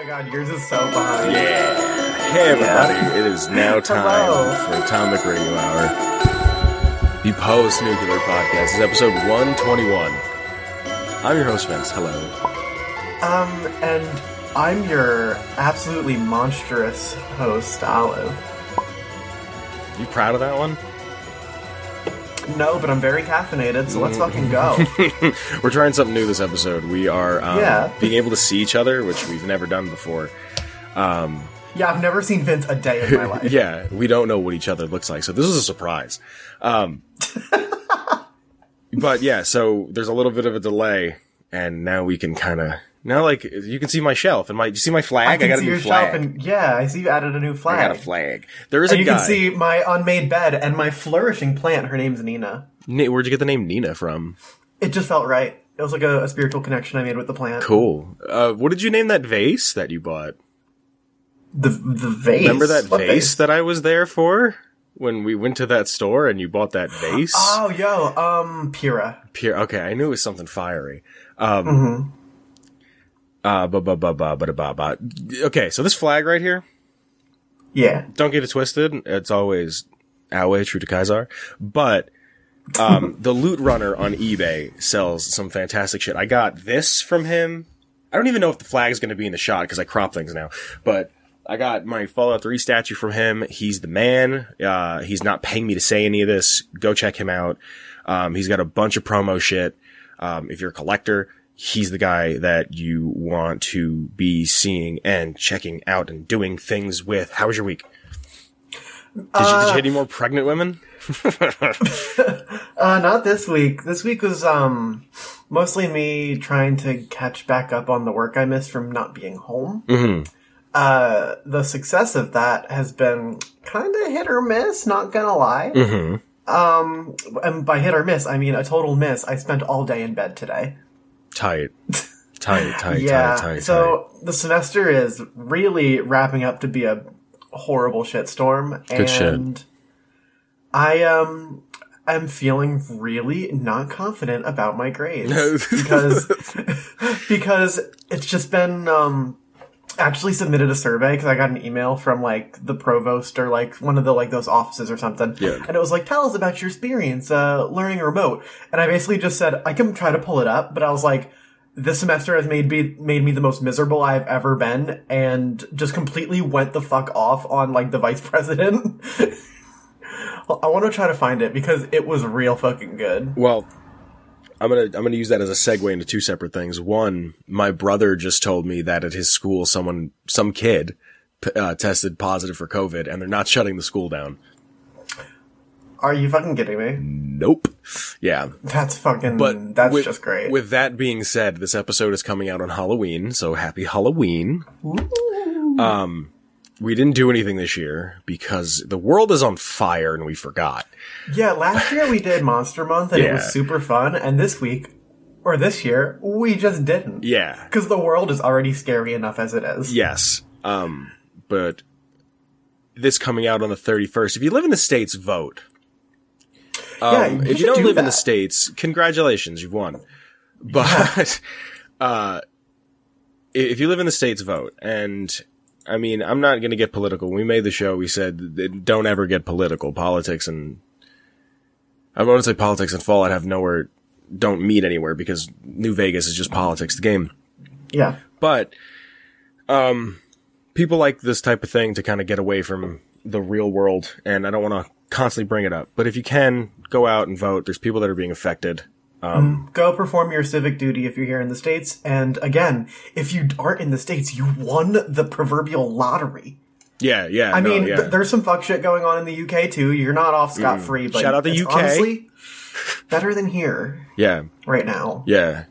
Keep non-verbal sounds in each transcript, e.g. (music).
my god, yours is so behind. Yeah. Hey everybody, it is now time Hello. for Atomic Radio Hour. The Post Nuclear Podcast This is episode 121. I'm your host, Vince. Hello. Um, and I'm your absolutely monstrous host, Olive. You proud of that one? No, but I'm very caffeinated, so let's fucking go. (laughs) We're trying something new this episode. We are um, Yeah. being able to see each other, which we've never done before. Um, yeah, I've never seen Vince a day in my (laughs) life. yeah, we don't know what each other looks like, so this is a surprise. Um, (laughs) but yeah, so there's a little bit of a delay, and now we can kind of now like you can see my shelf and my. You see my flag? I can got a new your flag. shelf, and yeah, I see you added a new flag. I got a flag. There is And a you guy. can see my unmade bed and my flourishing plant. Her name's Nina. Ni- Where'd you get the name Nina from? It just felt right. It was like a, a spiritual connection I made with the plant. Cool. Uh, what did you name that vase that you bought? The the vase. Remember that What vase, that I was there for when we went to that store and you bought that vase? Oh, yo, um, Pira. Pure. Okay, I knew it was something fiery. Um, Mm-hmm. Uh, ba ba ba ba ba ba ba. Okay, so this flag right here, Yeah. don't get it twisted. It's always Awe, true to Caesar. But, um, (laughs) the loot runner on eBay sells some fantastic shit. I got this from him. I don't even know if the flag is going to be in the shot because I crop things now, but I got my Fallout 3 statue from him. He's the man. Uh, he's not paying me to say any of this. Go check him out. Um, he's got a bunch of promo shit. Um, if you're a collector, he's the guy that you want to be seeing and checking out and doing things with. How was your week? Did, you, did you hit any more pregnant women? (laughs) Uh, not this week. This week was, um, mostly me trying to catch back up on the work I missed from not being home. Mm-hmm. Uh, the success of that has been kind of hit or miss, not gonna lie. Mm-hmm. Um, and by hit or miss, I mean a total miss. I spent all day in bed today. Tight. Tight, tight, yeah. tight, tight, so the semester is really wrapping up to be a horrible shitstorm, Good shit. and I um am feeling really not confident about my grades (laughs) because (laughs) because it's just been um actually submitted a survey because I got an email from like the provost or like one of the like those offices or something. Yeah. And it was like, tell us about your experience uh learning remote. And I basically just said I can try to pull it up, but I was like, this semester has made me made me the most miserable I've ever been, and just completely went the fuck off on like the vice (laughs) president. I want to try to find it because it was real fucking good. Well, I'm gonna I'm gonna use that as a segue into two separate things. One, my brother just told me that at his school, someone, some kid, uh, tested positive for COVID, and they're not shutting the school down. Are you fucking kidding me? Nope. Yeah, That's fucking. but that's with, just great. With that being said, this episode is coming out on Halloween, so happy Halloween. Um, we didn't do anything this year because the world is on fire and we forgot. Yeah, last year we did Monster Month and it was super fun, and this week, or this year, we just didn't. Yeah, Because the world is already scary enough as it is. Yes. Um, but this coming out on the 31st. If you live in the States, vote. Yeah, Um, you if you don't do live in the. States, congratulations, you've won. But, (laughs) uh, if you live in the States, vote. And, I mean, I'm not gonna get political. When we made the show, we said, don't ever get political. Politics and, I want to say politics and Fallout have nowhere, don't meet anywhere because New Vegas is just politics, the game. Yeah. But um people like this type of thing to kind of get away from the real world and I don't want to constantly bring it up. But if you can go out and vote, there's people that are being affected. Go perform your civic duty if you're here in the States. And again, if you aren't in the States, you won the proverbial lottery. Yeah, yeah. I no, mean, yeah. th- there's some fuck shit going on in the UK too. You're not off scot free, but Mm. Shout out the UK. honestly (laughs) better than here yeah, right now. yeah.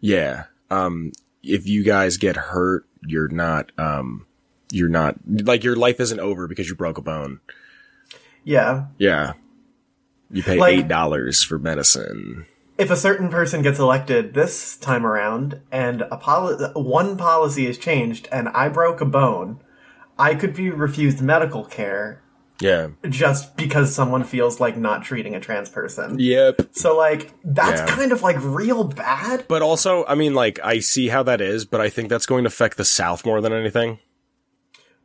Yeah. Um if you guys get hurt, you're not um you're not like your life isn't over because you broke a bone. Yeah. Yeah. You pay Like- eight dollars for medicine. If a certain person gets elected this time around and a poli- one policy is changed and I broke a bone, I could be refused medical care Yeah. just because someone feels like not treating a trans person. Yep. So like that's Yeah. kind of like real bad. But also, I mean, like, I see how that is, but I think that's going to affect the South more than anything.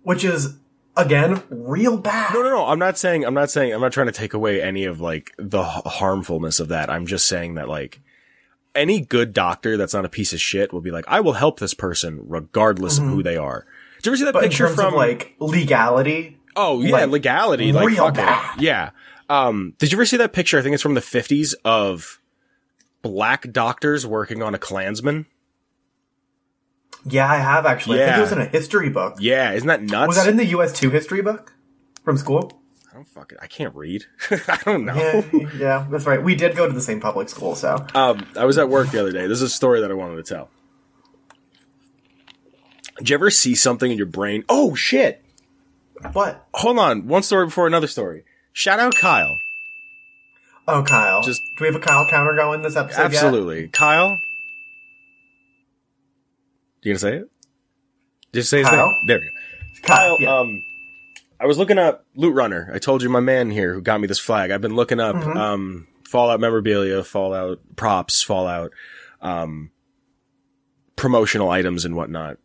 Which is again real bad. No, no, no. I'm not saying. I'm not saying. I'm not trying to take away any of like the harmfulness of that. I'm just saying that like any good doctor that's not a piece of shit will be like, I will help this person regardless of who they are. Did you ever see that Mm-hmm. But picture from of like legality, Oh yeah, like, legality, like real fuck it. bad. Yeah. Um, did you ever see that picture? I think it's from the 50s of black doctors working on a Klansman. Yeah, I have actually. I think Yeah. it was in a history book. Yeah, isn't that nuts? Was that in the US two history book from school? I don't fucking. I can't read. (laughs) I don't know. Yeah, yeah, that's right. We did go to the same public school, so Um, I was at work the other day. This is a story that I wanted to tell. Did you ever see something in your brain? Oh shit! what? Hold on, one story before another story. Shout out Kyle. Oh, Kyle. Just- do we have a Kyle counter going this episode? yet? Absolutely, Kyle. You gonna say it? Did you say his Kyle? name? There we go. Kyle. yeah. Um, I was looking up Loot Runner. I told you my man here who got me this flag. I've been looking up Mm-hmm. um, Fallout memorabilia, Fallout props, Fallout um, promotional items and whatnot.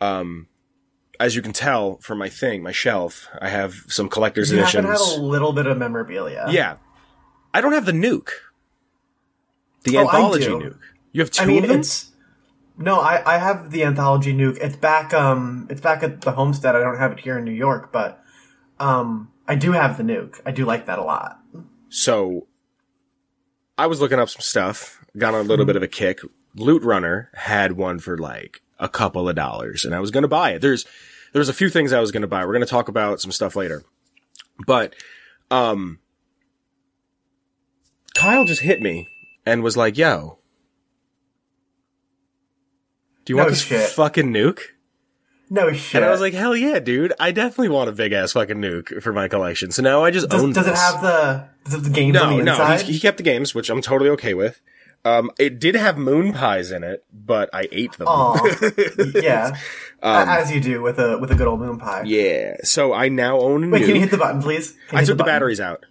Um, as you can tell from my thing, my shelf, I have some collector's you happen editions. to have a little bit of memorabilia. yeah, I don't have the nuke, the Oh, I anthology do. nuke. You have two I mean, of them. it's no, I I have the anthology nuke. It's back. Um, it's back at the homestead. I don't have it here in New York, but um, I do have the nuke. I do like that a lot. So I was looking up some stuff, got on a Mm-hmm. little bit of a kick. Loot Runner had one for like a couple of dollars and I was going to buy it. There's there's a few things I was going to buy. We're going to talk about some stuff later. But um Kyle just hit me and was like, "Yo, do you No want this shit. fucking nuke?" No shit. And I was like, "Hell yeah, dude! I definitely want a big ass fucking nuke for my collection." So now I just does, own. does it this. have the does it the games on No, the no, inside? he, he kept the games, which I'm totally okay with. Um, it did have moon pies in it, but I ate them. (laughs) Yeah, as you do with a with a good old moon pie. Um, yeah, so I now own Wait, nuke. can you hit the button, please? I took the, button? batteries out.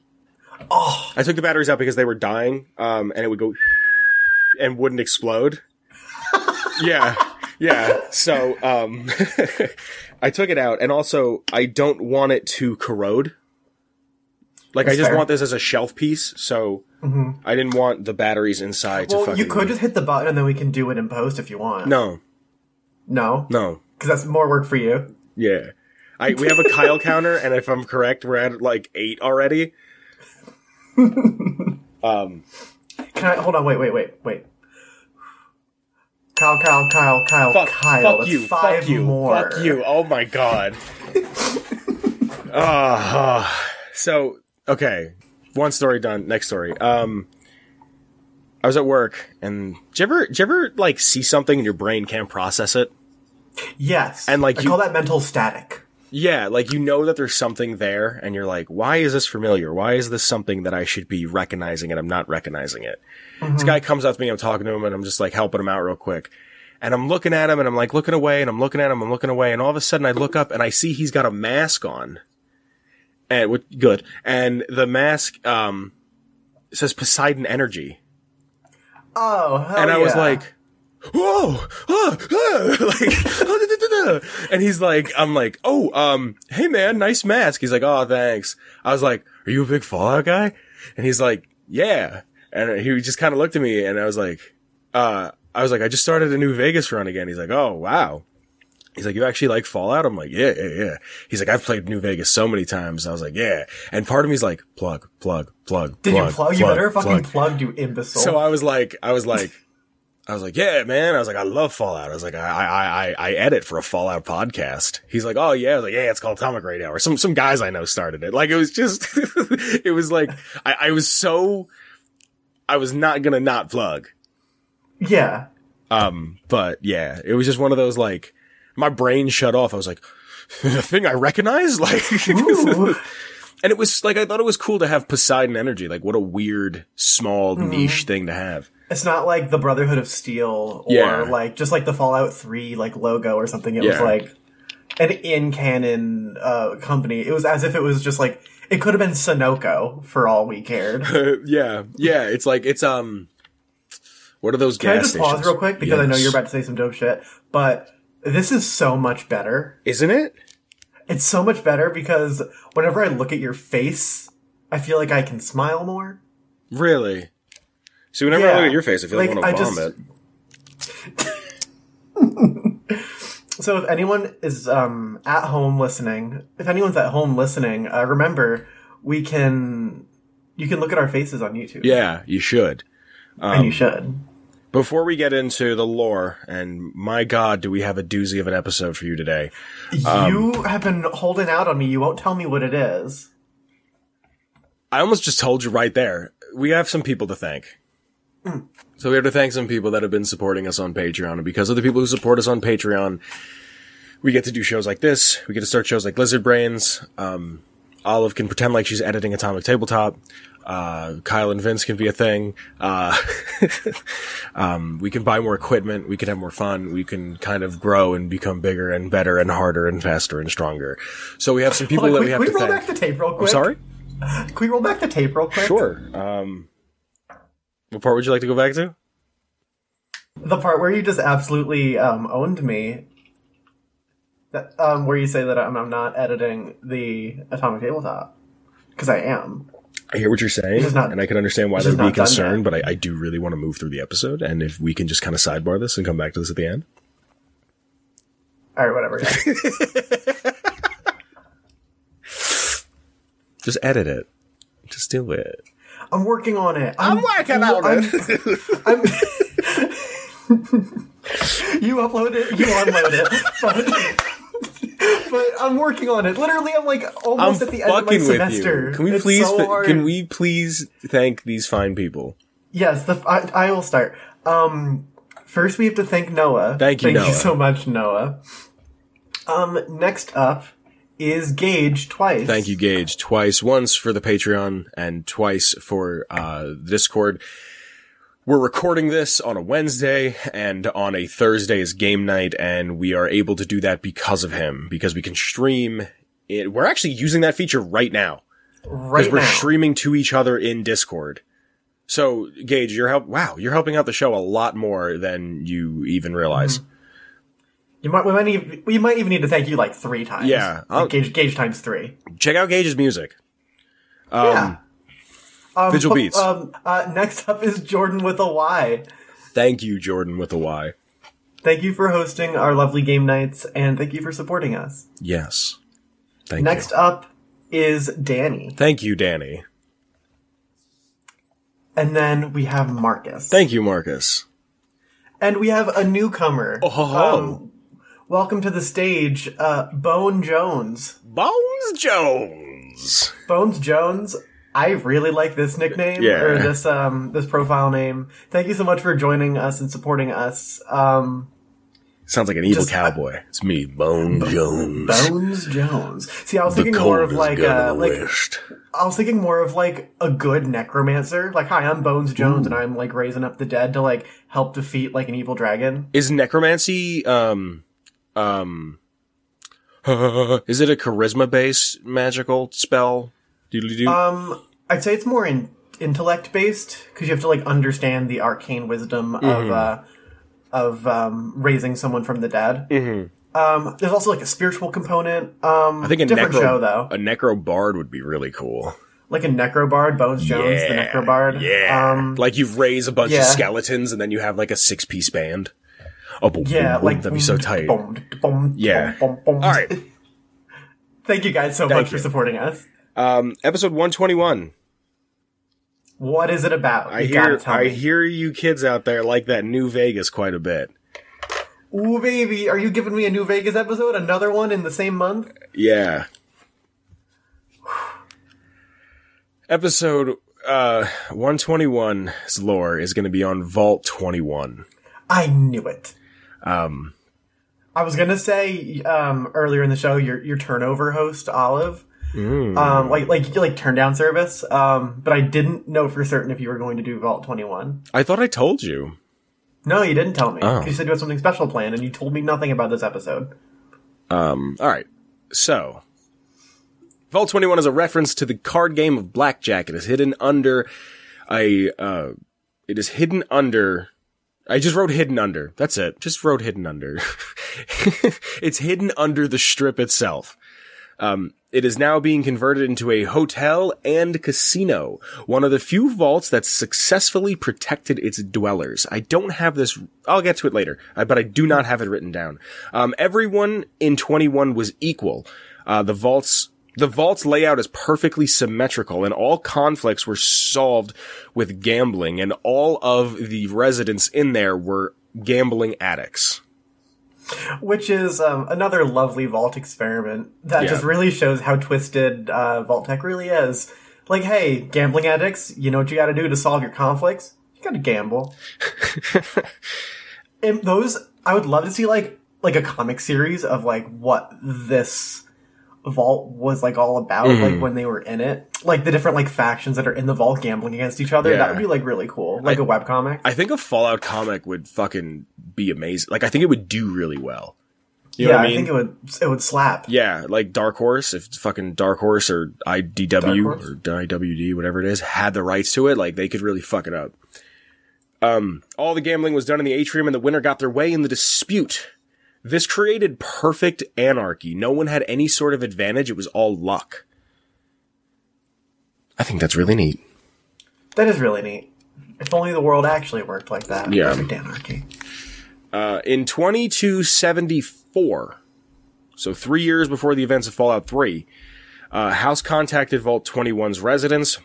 Oh, I took the batteries out because they were dying, um, and it would go (laughs) and wouldn't explode. Yeah, yeah. So, um, (laughs) I took it out, and also I don't want it to corrode. Like I just fair. want this as a shelf piece, so I didn't want the batteries inside to well, fucking. you could just hit the button and then we can do it in post if you want. no, no, no. because that's more work for you. Yeah. I, we have a Kyle (laughs) counter, and if I'm correct, we're at like eight already. (laughs) um, Can I hold on? Wait, wait, wait, wait. Kyle, Kyle, Kyle, Kyle, fuck, Kyle. fuck That's you, five fuck you, more. fuck you. Oh my god. (laughs) Ah, so okay, one story done. Next story. Um, I was at work, and did you ever, did you ever like see something and your brain can't process it? Yes, And, like, I you- call that mental static. Yeah, like you know that there's something there, and you're like, why is this familiar? Why is this something that I should be recognizing and I'm not recognizing it? This guy comes up to me, I'm talking to him, and I'm just like helping him out real quick. And I'm looking at him, and I'm like looking away, and I'm looking at him, I'm looking away, and all of a sudden I look up and I see he's got a mask on. And with good. And the mask um says Poseidon Energy. Oh, and I was like, whoa, ah, ah," (laughs) like, (laughs) and he's like, I'm like, oh, um, hey man, nice mask. He's like, oh, thanks. I was like, are you a big Fallout guy? And he's like, yeah. And he just kind of looked at me and I was like, uh, I was like, I just started a new Vegas run again. He's like, oh, wow. He's like, you actually like Fallout? I'm like, yeah, yeah, yeah. He's like, I've played New Vegas so many times. I was like, yeah. And part of me's like, plug, plug, plug. Did plug, you plug? you better fucking plug. plug, you imbecile. So I was like, I was like, I was like, yeah, man. I was like, I love Fallout. I was like, I, I, I, I edit for a Fallout podcast. He's like, oh yeah. I was like, yeah, it's called Atomic Radio. Or some, some guys I know started it. Like it was just, (laughs) it was like, I, I was so, I was not gonna not plug. yeah, Um, but yeah, it was just one of those like, my brain shut off. I was like, the thing I recognize, (laughs) like, and it was like I thought it was cool to have Poseidon energy. Like, what a weird, small, Mm-hmm. niche thing to have. It's not like the Brotherhood of Steel or Yeah. like just like the Fallout Three like logo or something. It was like an in canon uh, company. It was as if it was just like it could have been Sunoco for all we cared. (laughs) yeah, yeah. It's like it's um. What are those Can I gas just pause real quick because I know you're about to say some dope shit, but this is so much better. Isn't it? It's so much better because whenever I look at your face, I feel like I can smile more. Really? See, whenever I look at your face, I feel like, Like, I want to just- vomit. (laughs) So if anyone is um, at home listening, if anyone's at home listening, uh, remember we can you can look at our faces on YouTube. Yeah, you should. and you should. Before we get into the lore, and my God, do we have a doozy of an episode for you today? you have been holding out on me. You won't tell me what it is. I almost just told you right there. We have some people to thank. So we have to thank some people that have been supporting us on Patreon, and because of the people who support us on Patreon, we get to do shows like this. We get to start shows like Lizard Brains. Um, Olive can pretend like she's editing Atomic Tabletop. Uh, Kyle and Vince can be a thing. Uh, (laughs) um, we can buy more equipment. We can have more fun. We can kind of grow and become bigger and better and harder and faster and stronger. So we have some people on, that we we, have can we to roll thank. back the tape real quick? I'm sorry? Can we roll back the tape real quick? Sure. Um, what part would you like to go back to? The part where you just absolutely um, owned me. That um, where you say that I'm, I'm not editing the Atomic Tabletop because I am. I hear what you're saying, not- and I can understand why this they'd be done concerned, but I, I do really want to move through the episode, and if we can just kind of sidebar this and come back to this at the end. All right, whatever. (laughs) Just edit it. Just do it. I'm working on it. I'm, working on it. (laughs) I'm, (laughs) you upload it, you unload it, but, (laughs) but I'm working on it. Literally, I'm like I'm almost at the end of my semester. you. Can we It's please? so can we please thank these fine people? Yes, the I, I will start. Um, first we have to thank Noah. Thank you, Thank Noah. you so much, Noah. Um, next up is Gage twice. Thank you, Gage, twice. Once for the Patreon and twice for uh, the Discord. We're recording this on a Wednesday and on a Thursday is game night, and we are able to do that because of him, because we can stream it. We're actually using that feature right now. right Because we're now. streaming to each other in Discord. So, Gage, you're help. Wow, you're helping out the show a lot more than you even realize. Mm-hmm. You might we might need, we might even need to thank you like three times. Yeah, Like Gage Gage times three. Check out Gage's music. Um, yeah. Um, but, Beats. Um, uh, next up is Jordan with a Y. Thank you, Jordan, with a Y. Thank you for hosting our lovely game nights, and thank you for supporting us. Yes. Thank you. Next you. up is Danny, Thank you, Danny. and then we have Marcus, Thank you, Marcus. and we have a newcomer. Oh, ho, ho. Um, welcome to the stage, uh, Bone Jones. Bones Jones. Bones Jones. I really like this nickname Yeah. or this um this profile name. Thank you so much for joining us and supporting us. Um, Sounds like an evil Just- cowboy. It's me, Bone Jones. Bones Jones. See, I was the thinking more of like uh, like West. I was thinking more of like a good necromancer. Like, hi, I'm Bones Jones, and I'm like raising up the dead to like help defeat like an evil dragon. Is necromancy, um, um, (laughs) is it a charisma based magical spell? Doodly doo? Um, I'd say it's more in intellect based because you have to like understand the arcane wisdom Mm-hmm. of uh of um raising someone from the dead. Mm-hmm. Um, there's also like a spiritual component. Um, I think a different necro, show though, a necro bard would be really cool. like a necrobard, Bones Jones, the necrobard. Yeah. Um, like you raise a bunch yeah. of skeletons and then you have like a six piece band. Oh, boom, yeah, boom, boom. like that'd be so tight. boom, boom, Yeah. boom, boom, boom. All right. (laughs) Thank you guys so much you. for supporting us. Um, episode 121. What is it about? I you hear, gotta tell I hear you kids out there like that New Vegas quite a bit. Ooh, baby, are you giving me a New Vegas episode? Another one in the same month? Yeah. Episode uh 121's lore is going to be on Vault 21. I knew it. Um I was gonna say um, earlier in the show, your your turnover host Olive, mm. um, like like like turn down service, um, but I didn't know for certain if you were going to do Vault Twenty One. I thought I told you. No, you didn't tell me. Oh. You said you had something special planned, and you told me nothing about this episode. Um, all right. So, Vault 21 is a reference to the card game of blackjack. It is hidden under a, uh, it is hidden under, I just wrote hidden under. That's it. Just wrote hidden under. (laughs) it's hidden under the strip itself. Um, it is now being converted into a hotel and casino, one of the few vaults that successfully protected its dwellers. I don't have this, I'll get to it later, uh, but I do not have it written down. Um, everyone in 21 was equal. Uh, the vaults, the vault's layout is perfectly symmetrical and all conflicts were solved with gambling and all of the residents in there were gambling addicts. Which is um, another lovely Vault experiment that Yeah. just really shows how twisted uh, Vault-Tec really is. Like, hey, gambling addicts, you know what you gotta do to solve your conflicts? You gotta gamble. (laughs) and those, I would love to see like like a comic series of like what this vault was like all about, Mm-hmm. like when they were in it, like the different like factions that are in the vault gambling against each other. Yeah. That would be like really cool, like a webcomic. I think a Fallout comic would fucking be amazing. Like, I think it would do really well. You know yeah, what I I, mean? think it would it would slap. Yeah, like Dark Horse, if fucking Dark Horse or IDW Horse? or IWD, whatever it is, had the rights to it, like they could really fuck it up. Um, all the gambling was done in the atrium and the winner got their way in the dispute. This created perfect anarchy. No one had any sort of advantage. It was all luck. I think that's really neat. That is really neat. If only the world actually worked like that. Yeah. Perfect anarchy. Uh, in 2274, so three years before the events of Fallout 3, uh, House contacted Vault 21's residents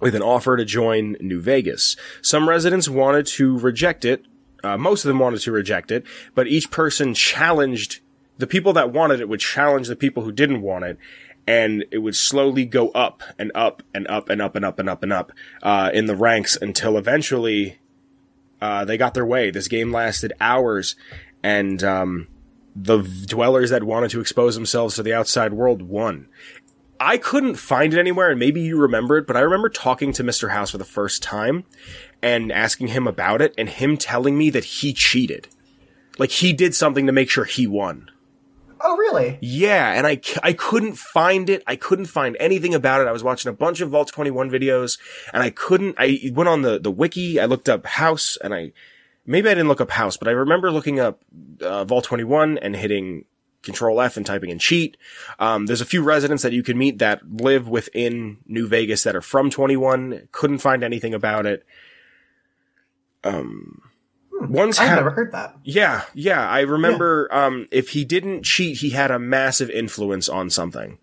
with an offer to join New Vegas. Some residents wanted to reject it. Uh, most of them wanted to reject it, but each person challenged the people that wanted it would challenge the people who didn't want it, and it would slowly go up and up and up and up and up and up and up uh, in the ranks until eventually uh, they got their way. This game lasted hours, and um, the dwellers that wanted to expose themselves to the outside world won. I couldn't find it anywhere, and maybe you remember it, but I remember talking to Mr. House for the first time and asking him about it, and him telling me that he cheated. Like, he did something to make sure he won. Oh, really? Yeah, and I, I couldn't find it. I couldn't find anything about it. I was watching a bunch of Vault 21 videos, and I couldn't, I went on the, the wiki, I looked up House, and I, maybe I didn't look up House, but I remember looking up, uh, Vault 21 and hitting Control F and typing in cheat. Um, there's a few residents that you can meet that live within New Vegas that are from 21. Couldn't find anything about it. Um, once I've ha- never heard that. yeah, yeah. I remember um, if he didn't cheat, he had a massive influence on something.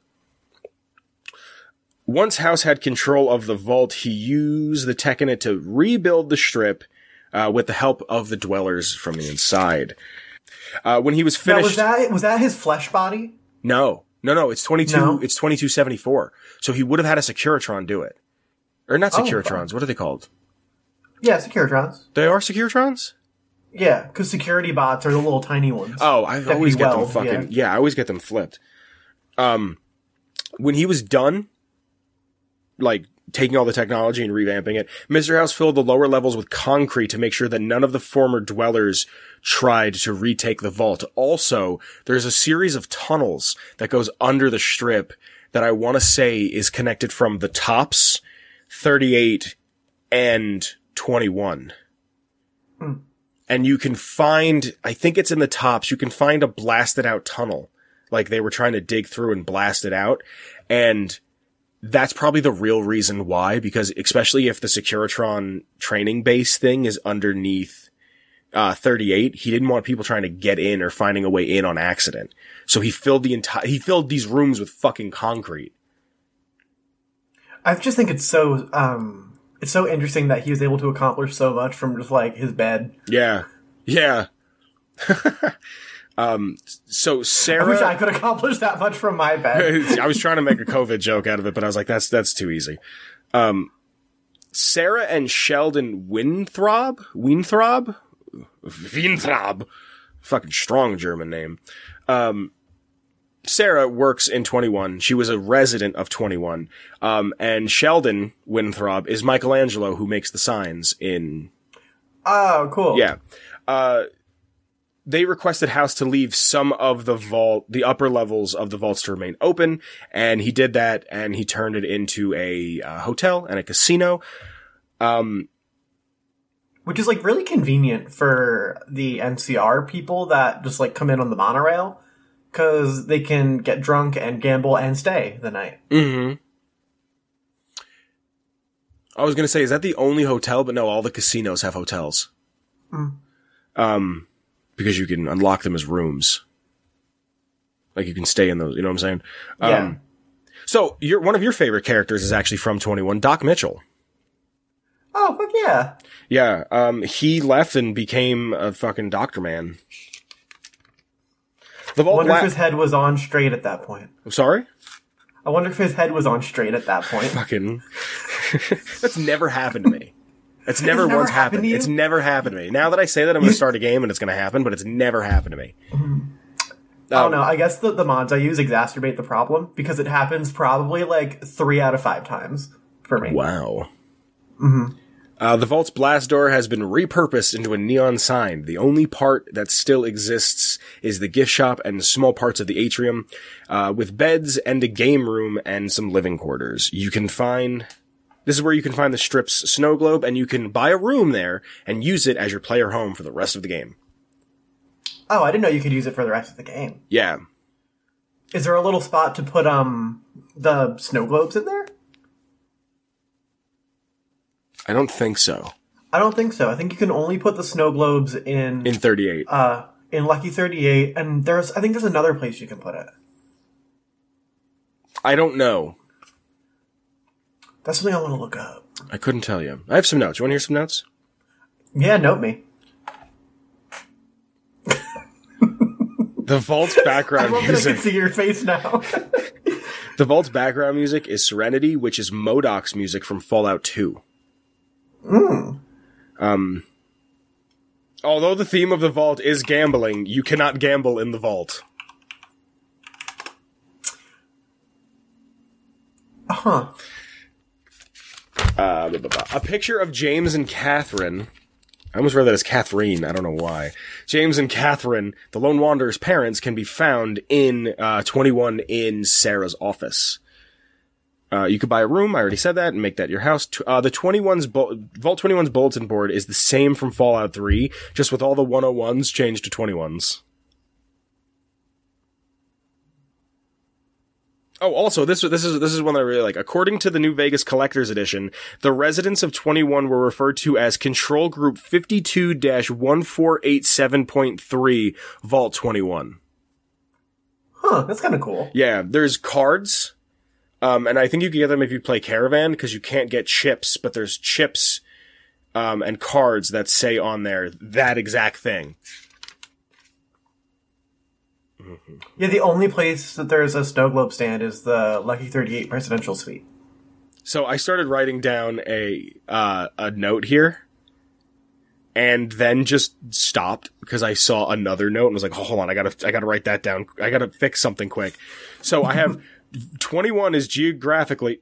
Once House had control of the vault, he used the tech in it to rebuild the strip uh, with the help of the dwellers from the inside. Uh, when he was Now, finished, was that was that his flesh body? no, no, no. It's twenty two. No? It's twenty two seventy four. So he would have had a Securitron do it, or not Oh, Securitrons. what are they called? Yeah, Securitrons. They are Securitrons. Yeah, because security bots are the little tiny ones. Oh, I always get them fucking yeah. yeah. I always get them flipped. Um, when he was done, like taking all the technology and revamping it, Mr. House filled the lower levels with concrete to make sure that none of the former dwellers tried to retake the vault. Also, there's a series of tunnels that goes under the strip that I want to say is connected from the tops, 38 and 21 and you can find, I think it's in the tops, you can find a blasted out tunnel. Like they were trying to dig through and blast it out. And that's probably the real reason why, because especially if the Securitron training base thing is underneath, uh, 38, he didn't want people trying to get in or finding a way in on accident. So he filled the entire, he filled these rooms with fucking concrete. I just think it's so um it's so interesting that he was able to accomplish so much from just like his bed. Yeah. Yeah. (laughs) um, so Sarah. I wish I could accomplish that much from my bed. (laughs) I was trying to make a COVID joke out of it, but I was like, that's that's too easy. Um, Sarah and Sheldon Winthrop, Winthrop, Winthrop, fucking strong German name. Um, Sarah works in 21. She was a resident of 21. Um, and Sheldon Winthrop is Michelangelo who makes the signs in Oh, cool. yeah. Uh, they requested House to leave some of the vault, the upper levels of the vaults to remain open, and he did that, and he turned it into a uh, hotel and a casino. Um, Which is like really convenient for the NCR people that just like come in on the monorail because they can get drunk and gamble and stay the night. Mm-hmm. I was gonna say, is that the only hotel? But no, all the casinos have hotels. Um, because you can unlock them as rooms. Like you can stay in those. You know what I'm saying? Yeah. Um, so your one of your favorite characters is actually from 21, Doc Mitchell. Oh, fuck yeah. Yeah, um, he left and became a fucking Doctor Man. The I Vault wonder if his head was on straight at that point. Sorry? I wonder if his head was on straight at that point. Fucking. (laughs) That's never happened to me. It's never never once happened happened. to you? It's never happened to me. Now that I say that, I'm going to start a game and it's going to happen, but it's never happened to me. I Um, don't know. I guess the, the mods I use exacerbate the problem because it happens probably like three out of five times for me. Wow. Uh, the vault's blast door has been repurposed into a neon sign. The only part that still exists is the gift shop and small parts of the atrium, uh, with beds and a game room and some living quarters. You can find, this is where you can find the strip's snow globe and you can buy a room there and use it as your player home for the rest of the game. Oh, I didn't know you could use it for the rest of the game. Yeah. Is there a little spot to put um the snow globes in there? I don't think so. I don't think so. I think you can only put the snow globes in In 38. uh in Lucky 38 and there's I think there's another place you can put it. I don't know. That's something I want to look up. I couldn't tell you. I have some notes. You want to hear some notes? Yeah, note me. (laughs) The vault's background (laughs) love that I can see your face now. (laughs) The Vault's background music is Serenity, which is Modoc's music from Fallout 2. Um, although the theme of the Vault is gambling, you cannot gamble in the Vault. huh. Uh, blah, blah, blah. A picture of James and Catherine. I almost read that as Catherine. I don't know why. James and Catherine, the Lone Wanderer's parents, can be found in uh, 21 in Sarah's office. Uh, you could buy a room. I already said that and make that your house. Uh, the 21's bu- Vault 21's bulletin board is the same from Fallout 3, just with all the 101s changed to 21s. Oh, also, this this is this is one that I really like. According to the New Vegas Collector's Edition, the residents of 21 were referred to as Control Group 52-1487.3 Vault 21. Huh, that's kind of cool. Yeah, there's cards, um, and I think you can get them if you play Caravan because you can't get chips, but there's chips um, and cards that say on there that exact thing. Yeah, the only place that there's a snow globe stand is the Lucky 38 presidential suite. So I started writing down a uh, a note here, and then just stopped because I saw another note and was like, oh, "Hold on, I gotta I gotta write that down. I gotta fix something quick." So I have (laughs) twenty one is geographically,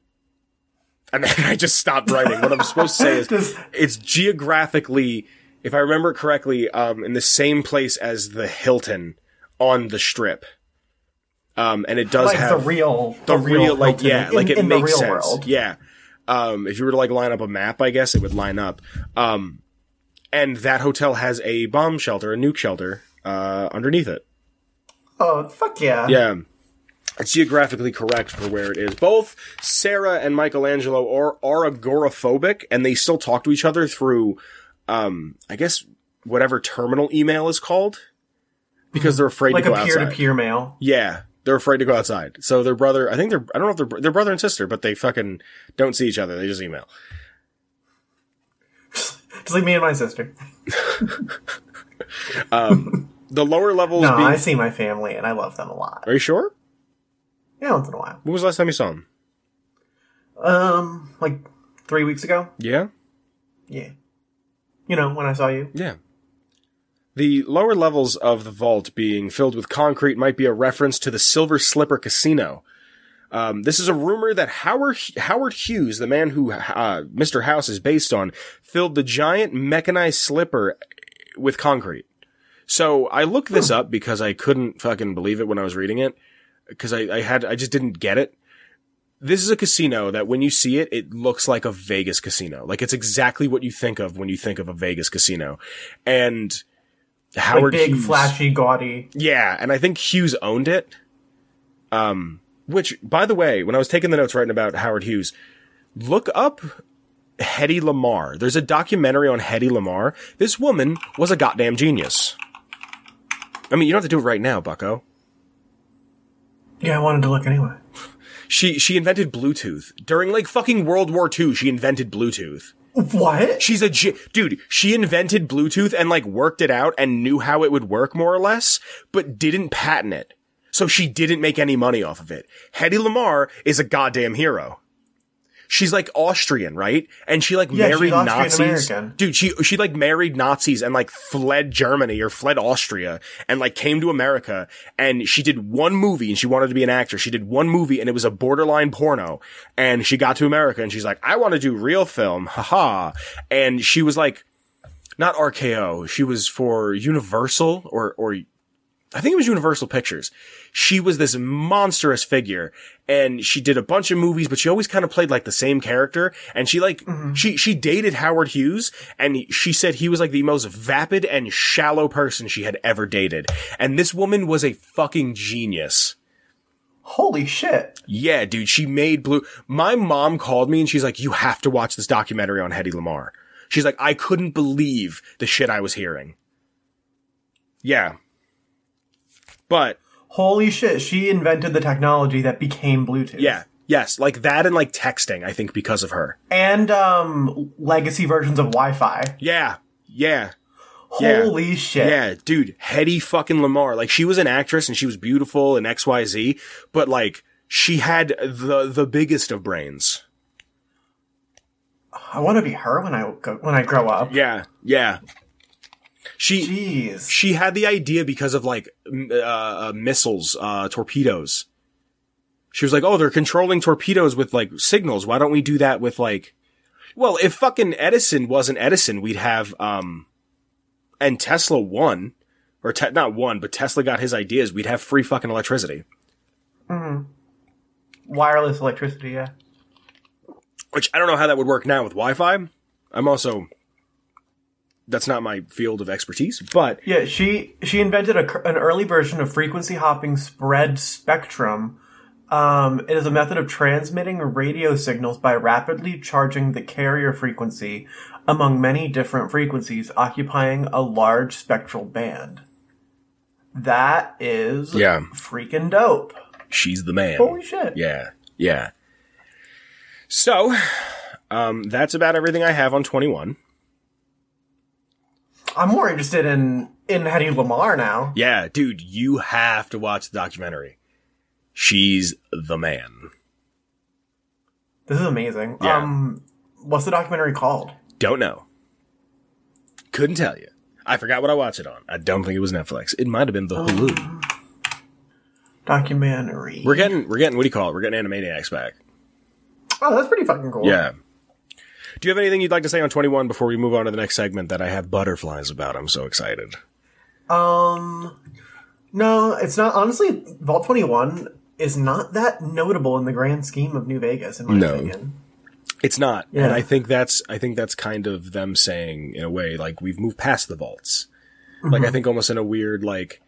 and (laughs) then I just stopped writing. What I'm supposed to say is (laughs) it's geographically, if I remember correctly, um, in the same place as the Hilton on the strip. Um, and it does Like have the real, the real, like yeah, in- like it makes the real sense. world. Yeah. Um, if you were to like line up a map, I guess it would line up. Um, and that hotel has a bomb shelter, a nuke shelter, uh, underneath it. Oh, fuck yeah. Yeah. It's geographically correct for where it is. Both Sarah and Michelangelo are, are agoraphobic and they still talk to each other through, um, I guess whatever terminal email is called. Because they're afraid Like to go a peer outside. to peer mail. Yeah, they're afraid to go outside. So their brother, I think they're, I don't know if they're, they're brother and sister, but they fucking don't see each other. They just email. (laughs) Just like me and my sister. (laughs) The lower levels No, being, I see my family and I love them a lot. are you sure? Yeah, once in a while. When was the last time you saw him? Um, like three weeks ago? Yeah? Yeah. You know, when I saw you. Yeah. The lower levels of the vault being filled with concrete might be a reference to the Silver Slipper Casino. Um, this is a rumor that Howard Howard Hughes, the man who uh, Mr. House is based on, filled the giant mechanized slipper with concrete. So I looked this up because I couldn't fucking believe it when I was reading it. Cause I, I had, I just didn't get it. This is a casino that when you see it, it looks like a Vegas casino. Like it's exactly what you think of when you think of a Vegas casino. And Like Howard big, Hughes. flashy, gaudy. Yeah, and I think Hughes owned it. Um, which, by the way, when I was taking the notes writing about Howard Hughes, look up Hedy Lamarr. There's a documentary on Hedy Lamarr. This woman was a goddamn genius. I mean, you don't have to do it right now, bucko. Yeah, I wanted to look anyway. She, she invented Bluetooth. During like fucking World War II, she invented Bluetooth. What? She's a dude. She invented Bluetooth and like worked it out and knew how it would work more or less, but didn't patent it. So she didn't make any money off of it. Hedy Lamarr is a goddamn hero. She's like Austrian, right? And she like Yeah, she's married Nazis. Dude, she she like married Nazis and like fled Germany or fled Austria and like came to America and she did one movie and she wanted to be an actress. She did one movie and it was a borderline porno. And she got to America and she's like, I want to do real film. Haha. And she was like not RKO. She was for Universal or or I think it was Universal Pictures. She was this monstrous figure and she did a bunch of movies, but she always kind of played like the same character. And she like, mm-hmm. she, she dated Howard Hughes and she said he was like the most vapid and shallow person she had ever dated. And this woman was a fucking genius. Holy shit. Yeah, dude, she made blue. My mom called me and she's like, you have to watch this documentary on Hedy Lamarr. She's like, I couldn't believe the shit I was hearing. Yeah. But Holy shit. She invented the technology that became Bluetooth. Yeah. Yes. Like that and like texting, I think because of her. And, um, legacy versions of Wi-Fi. Yeah. Yeah. Yeah. Holy shit. Yeah. Dude, Hedy fucking Lamarr. Like she was an actress and she was beautiful and XYZ, but like she had the, the biggest of brains. I want to be her when I go, when I grow up. Yeah. Yeah. She, Jeez. she had the idea because of like, uh, uh, missiles, uh, torpedoes. She was like, oh, they're controlling torpedoes with like signals. Why don't we do that with like, well, if fucking Edison wasn't Edison, we'd have, um, and Tesla won, or te- not won, but Tesla got his ideas, we'd have free fucking electricity. Hmm. Wireless electricity, yeah. Which I don't know how that would work now with Wi-Fi. I'm also, that's not my field of expertise, but Yeah, she she invented a, an early version of frequency hopping spread spectrum. Um, it is a method of transmitting radio signals by rapidly charging the carrier frequency among many different frequencies, occupying a large spectral band. That is Yeah. freaking dope. she's the man. Holy shit. Yeah. Yeah. So, um, that's about everything I have on 21. I'm more interested in in Hedy Lamarr now. Yeah, dude, you have to watch the documentary. She's the man. This is amazing. Yeah. Um, what's the documentary called? Don't know. Couldn't tell you. I forgot what I watched it on. I don't think it was Netflix. It might have been the Hulu. Documentary. We're getting, we're getting, what do you call it? We're getting Animaniacs back. oh, that's pretty fucking cool. Yeah. Do you have anything you'd like to say on 21 before we move on to the next segment that I have butterflies about? I'm so excited. Um, no, it's not. Honestly, Vault 21 is not that notable in the grand scheme of New Vegas, in my No. opinion. It's not. Yeah. And I think that's, I think that's kind of them saying in a way, like we've moved past the vaults. Like I think almost in a weird, like,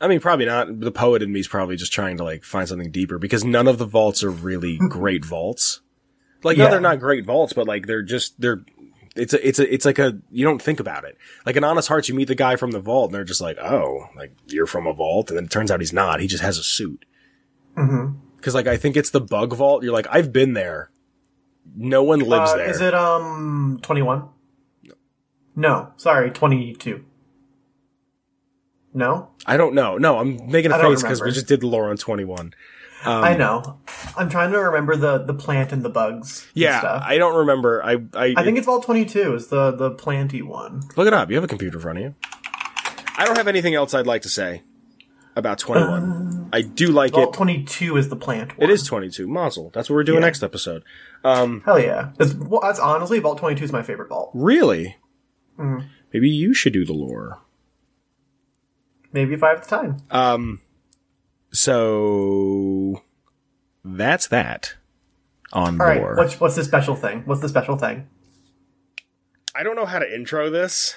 I mean, probably not. The poet in me is probably just trying to like find something deeper because none of the vaults are really (laughs) great vaults. Like, no, they're not great vaults, but like they're just, they're, it's a, it's a, it's like a, you don't think about it. Like in Honest Hearts, you meet the guy from the vault and they're just like, oh, like you're from a vault. And then it turns out he's not. He just has a suit. Mm-hmm. Cause like I think it's the bug vault. You're like, I've been there. No one lives Uh, there. is it, um, 21? No. Sorry, 22. No? I don't know. No, I'm making a face because we just did the lore on 21. Um, I know. I'm trying to remember the, the plant and the bugs. and Yeah, stuff. I don't remember. I, I, I think it's Vault 22 is the, the planty one. look it up. You have a computer in front of you. I don't have anything else I'd like to say about 21. I do like it. Vault it. 22 is the plant one. It is 22. Mazel. That's what we're doing Yeah. next episode. Hell yeah. It's, well, that's honestly, Vault 22 is my favorite vault. Really? Mm-hmm. Maybe you should do the lore. maybe five at the time. Um, so that's that on All right, lore. what's what's the special thing? What's the special thing? I don't know how to intro this.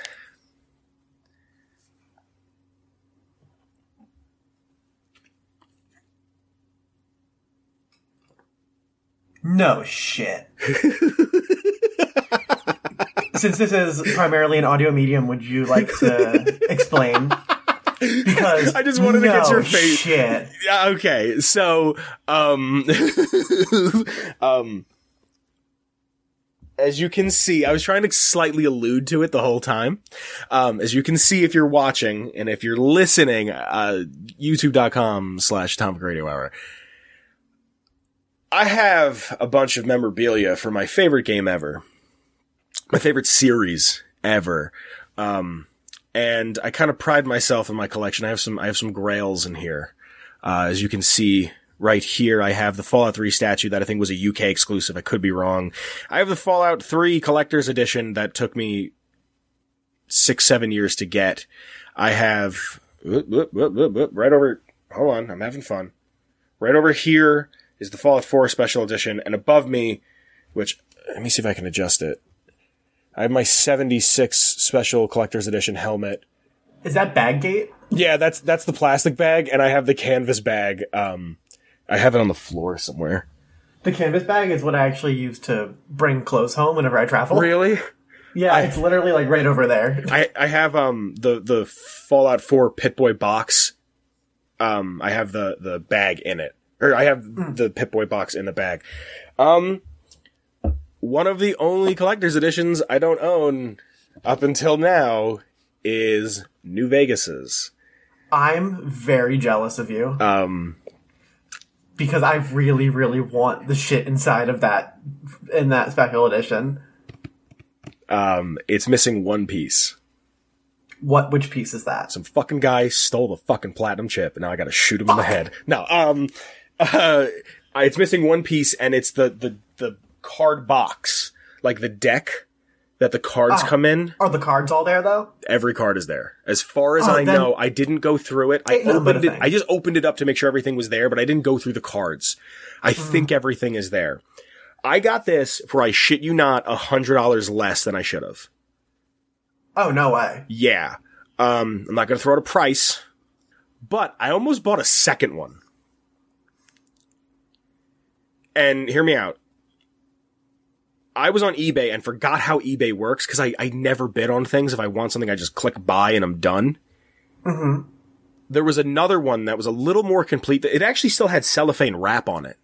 No shit. (laughs) Since this is primarily an audio medium, would you like to (laughs) explain? Because I just wanted to get your face. Shit. Yeah, okay. So, um, (laughs) um, as you can see, I was trying to slightly allude to it the whole time. Um, as you can see, if you're watching and if you're listening, uh, youtube.com slash Atomic Radio Hour. I have a bunch of memorabilia for my favorite game ever. My favorite series ever. Um, and I kind of pride myself in my collection. I have some, I have some grails in here. Uh, as you can see right here, I have the Fallout 3 statue that I think was a UK exclusive. I could be wrong. I have the Fallout 3 collector's edition that took me six, seven years to get. I have, whoop, whoop, whoop, right over, hold on, I'm having fun. Right over here is the Fallout 4 special edition, and above me, which, let me see if I can adjust it. I have my 76 special collector's edition helmet. Is that Baggate? Yeah, that's that's the plastic bag, and I have the canvas bag. Um, I have it on the floor somewhere. The canvas bag is what I actually use to bring clothes home whenever I travel. Really? Yeah, it's literally like right over there. I I have um the the Fallout 4 Pip-Boy box. Um, I have the the bag in it, or I have the Pip-Boy box in the bag. Um, one of the only collector's editions I don't own up until now is New Vegas's. I'm very jealous of you Um, because I really, really want the shit inside of that in that special edition. um, it's missing one piece. What? Which piece is that? some fucking guy stole the fucking platinum chip and now I gotta shoot him in the head. No, um, (laughs) uh, it's missing one piece and it's the, the card box. Like the deck that the cards Oh. come in. Are the cards all there though? Every card is there. As far as Oh, I know, I didn't go through it. I Ain't nothing but a opened it, thing. I just opened it up to make sure everything was there, but I didn't go through the cards. I Hmm. think everything is there. I got this for, I shit you not, a hundred dollars less than I should have. Oh no way! Yeah. Um, I'm not going to throw out a price, but I almost bought a second one. And hear me out. I was on eBay and forgot how eBay works because I, I never bid on things. If I want something, I just click buy and I'm done. Mm-hmm. There was another one that was a little more complete. It actually still had cellophane wrap on it.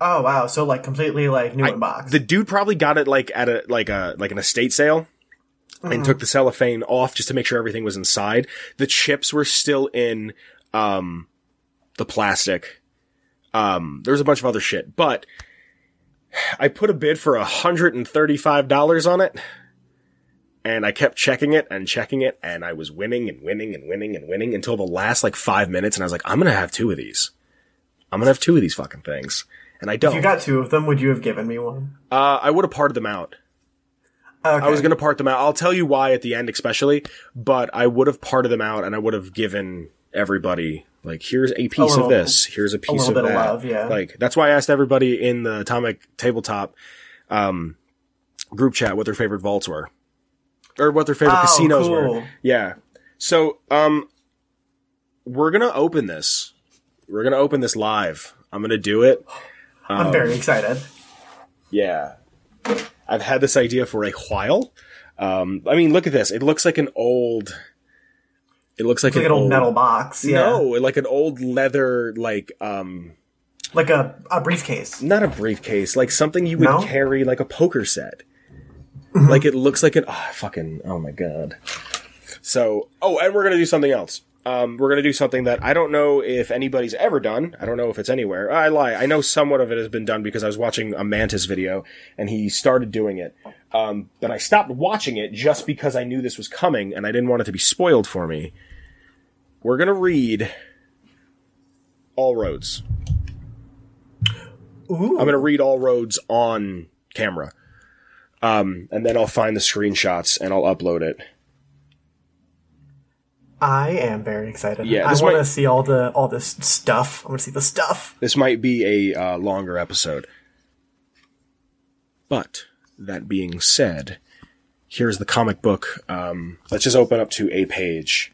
Oh wow! So like completely like new I- in box. The dude probably got it like at a like a like an estate sale and took the cellophane off just to make sure everything was inside. The chips were still in um the plastic. Um there was a bunch of other shit, but I put a bid for a hundred and thirty-five dollars on it. And I kept checking it and checking it, and I was winning and winning and winning and winning until the last like five minutes, and I was like, I'm gonna have two of these. I'm gonna have two of these fucking things. And I don't. if you got two of them, would you have given me one? Uh, I would have parted them out. Okay. I was going to part them out. I'll tell you why at the end, especially, but I would have parted them out and I would have given everybody, like, here's a piece little- of this, here's a piece little of bit of love, yeah. Like, that's why I asked everybody in the Atomic Tabletop, um, group chat what their favorite vaults were. Or what their favorite Oh, casinos cool. were. Yeah. So, um, we're gonna open this. We're gonna open this live. I'm gonna do it. I'm very excited. Yeah. I've had this idea for a while. Um, I mean, look at this. It looks like an old. It looks like like an old metal box. Yeah. No, like an old leather, like um, Like a, a briefcase. not a briefcase, like something you would No? carry, like a poker set. Mm-hmm. Like it looks like an. Oh, fucking. Oh my god. So, oh, and we're gonna do something else. Um, we're gonna do something that I don't know if anybody's ever done. I don't know if it's anywhere. I lie. I know somewhat of it has been done because I was watching a Mantis video and he started doing it. Um, but I stopped watching it just because I knew this was coming and I didn't want it to be spoiled for me. We're gonna read All Roads. Ooh. I'm gonna read all roads on camera. Um, and then I'll find the screenshots and I'll upload it. I am very excited. Yeah, I want to see all the all this stuff. I want to see the stuff. This might be a uh, longer episode. But that being said, here's the comic book. Um, let's just open up to a page.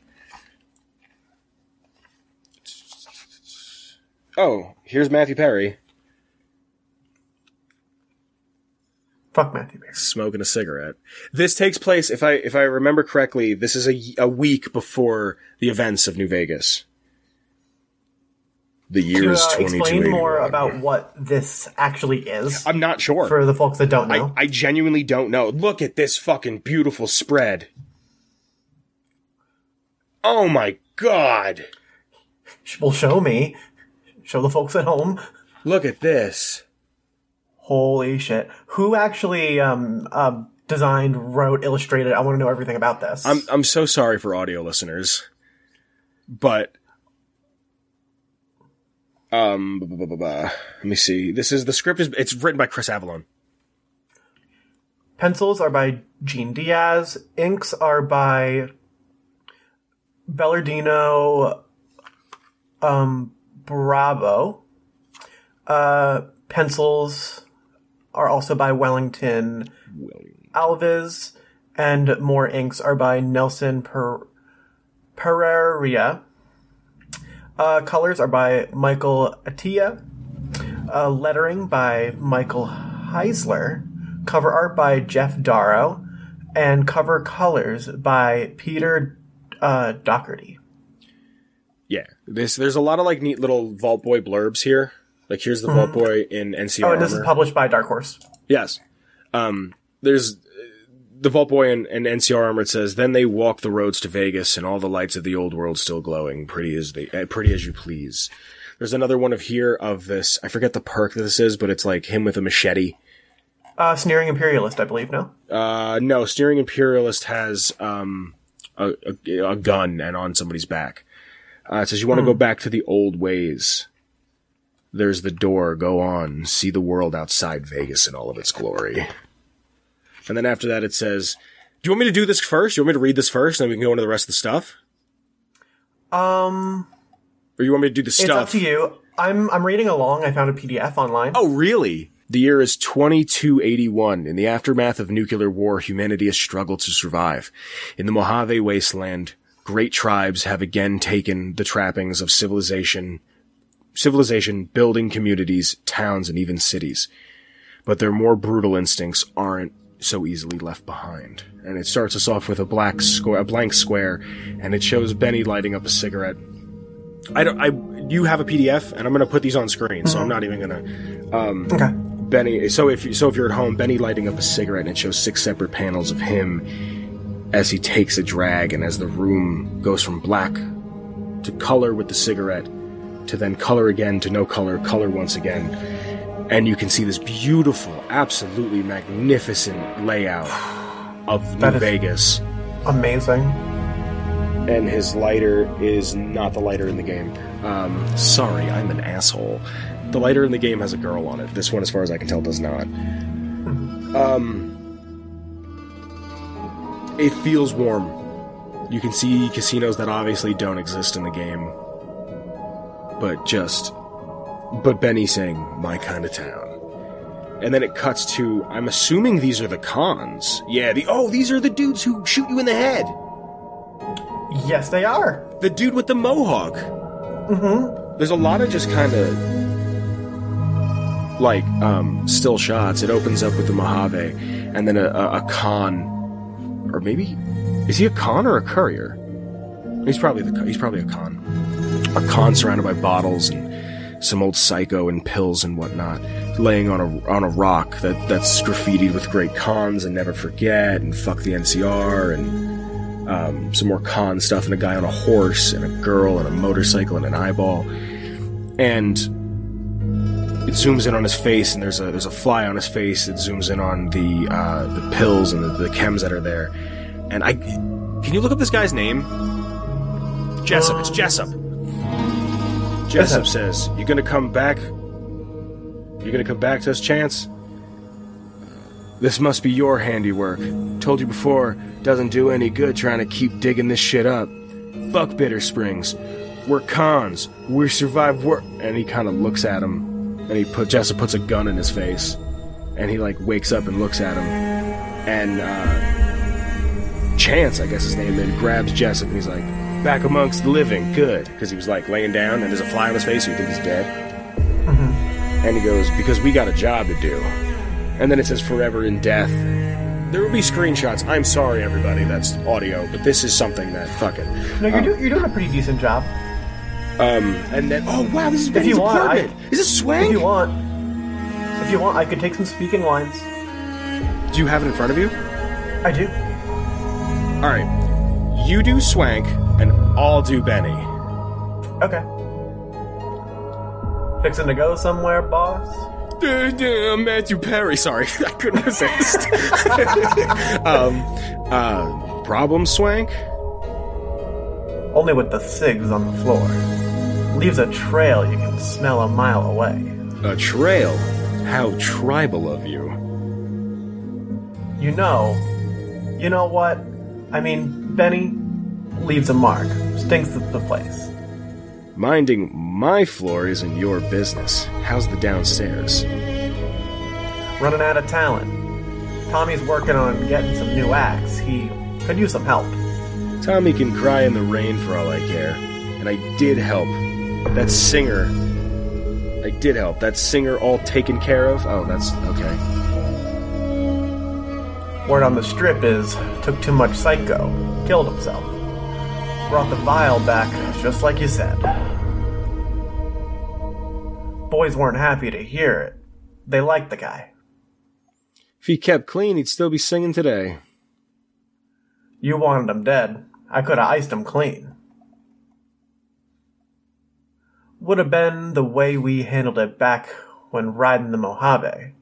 Oh, here's Matthew Perry Fuck Matthew Perry. smoking a cigarette. This takes place, if I if I remember correctly, this is a, a week before the events of New Vegas. The year is uh, twenty two explain more about what this actually is I'm not sure. for the folks that don't I, know. I genuinely don't know. Look at this fucking beautiful spread. Oh my god. Well, show me. Show the folks at home. Look at this. Holy shit! Who actually um, um, designed, wrote, illustrated? I want to know everything about this. I'm I'm so sorry for audio listeners. But um bu- bu- bu- let me see. This is the script is it's written by Chris Avellone. Pencils are by Gene Diaz. Inks are by Belardino um, Bravo. Uh, pencils are also by Wellington Alves. And more inks are by Nelson per- Pereira. Uh, colors are by Michael Atiyeh. Uh, lettering by Michael Heisler. Cover art by Geof Darrow. And cover colors by Peter uh, Doherty. Yeah. This there's a lot of like neat little Vault Boy blurbs here. Like here's the Vault Boy in NCR Oh, and this is published by Dark Horse. Yes. Um, there's the Vault Boy and, and NCR Armored says, then they walk the roads to Vegas and all the lights of the old world still glowing, pretty as they, uh, pretty as you please. There's another one of here of this, I forget the perk that this is, but it's like him with a machete. Uh, Sneering Imperialist, I believe, no? Uh, no, Steering Imperialist has, um, a, a, a gun and on somebody's back. Uh, it says you want to go back to the old ways. There's the door. Go on. See the world outside Vegas in all of its glory. And then after that, it says, "Do you want me to do this first? Do you want me to read this first, and then we can go into the rest of the stuff, Um, or you want me to do the stuff? it's up to you. I'm I'm reading along. I found a PDF online. Oh, really? The year is 2281. In the aftermath of nuclear war, humanity has struggled to survive. In the Mojave wasteland, great tribes have again taken the trappings of civilization, civilization, building communities, towns, and even cities. But their more brutal instincts aren't so easily left behind. And it starts us off with a black square, a blank square, and it shows Benny lighting up a cigarette. I don't, I, you have a PDF, and I'm gonna put these on screen, so I'm not even gonna, Um, Okay. Benny. So if you, so if you're at home, Benny lighting up a cigarette, and it shows six separate panels of him as he takes a drag, and as the room goes from black to color with the cigarette, to then color again to no color, color once again, and you can see this beautiful, absolutely magnificent layout of (sighs) New Vegas. Amazing. And his lighter is not the lighter in the game. Um, sorry, I'm an asshole. The lighter in the game has a girl on it. This one, as far as I can tell, does not. Um, it feels warm. You can see casinos that obviously don't exist in the game, but just, but Benny saying "my kind of town," and then it cuts to. I'm assuming these are the Khans. Yeah, the oh, these are the dudes who shoot you in the head. Yes, they are. The dude with the mohawk. Mm-hmm. There's a lot of just kind of like um, still shots. It opens up with the Mojave, and then a, a, a Khan, or maybe is he a Khan or a courier? He's probably the he's probably a Khan. A Khan surrounded by bottles and some old psycho and pills and whatnot, laying on a on a rock that that's graffitied with great Khans and never forget and fuck the NCR and um, some more Khan stuff and a guy on a horse and a girl and a motorcycle and an eyeball and it zooms in on his face and there's a there's a fly on his face. It zooms in on the uh, the pills and the, the chems that are there. And I can you look up this guy's name? Jessup. It's Jessup. Jessup says "You're gonna come back? You're gonna come back to us Chance? This must be your handiwork. Told you before doesn't do any good trying to keep digging this shit up. Fuck Bitter Springs. We're Khans. We survived war. And he kind of looks at him, and he put Jessup puts a gun in his face, and he like wakes up and looks at him, and uh, Chance, I guess his name, then grabs Jessup and he's like, "Back amongst the living, good," because he was like laying down and there's a fly on his face, so you think he's dead. And he goes, "Because we got a job to do." And then it says, "Forever in death." There will be screenshots. I'm sorry, everybody. That's audio, but this is something that fucking. No, you're, do- you're doing a pretty decent job. Um, and then oh wow, this is If Benny's you want, I- apartment. is this swank? If you want, if you want, I could take some speaking lines. Do you have it in front of you? I do. All right, you do swank, and I'll do Benny. Okay. Fixing to go somewhere, boss? Uh, uh, Matthew Perry. Sorry, (laughs) I couldn't resist. (laughs) um, uh, problem swank. Only with the cigs on the floor. Leaves a trail you can smell a mile away. A trail. How tribal of you. You know, you know what? I mean, Benny leaves a mark, stinks the place. Minding my floor isn't your business. How's the downstairs? Running out of talent. Tommy's working on getting some new acts. He could use some help. Tommy can cry in the rain for all I care. And I did help. That singer. I did help. That singer all taken care of? Oh, that's okay. Word on the strip is took too much psycho, killed himself. Brought the vial back, just like you said. Boys weren't happy to hear it. They liked the guy. If he kept clean, he'd still be singing today. You wanted him dead. I could have iced him clean. Would have been the way we handled it back when riding the Mojave.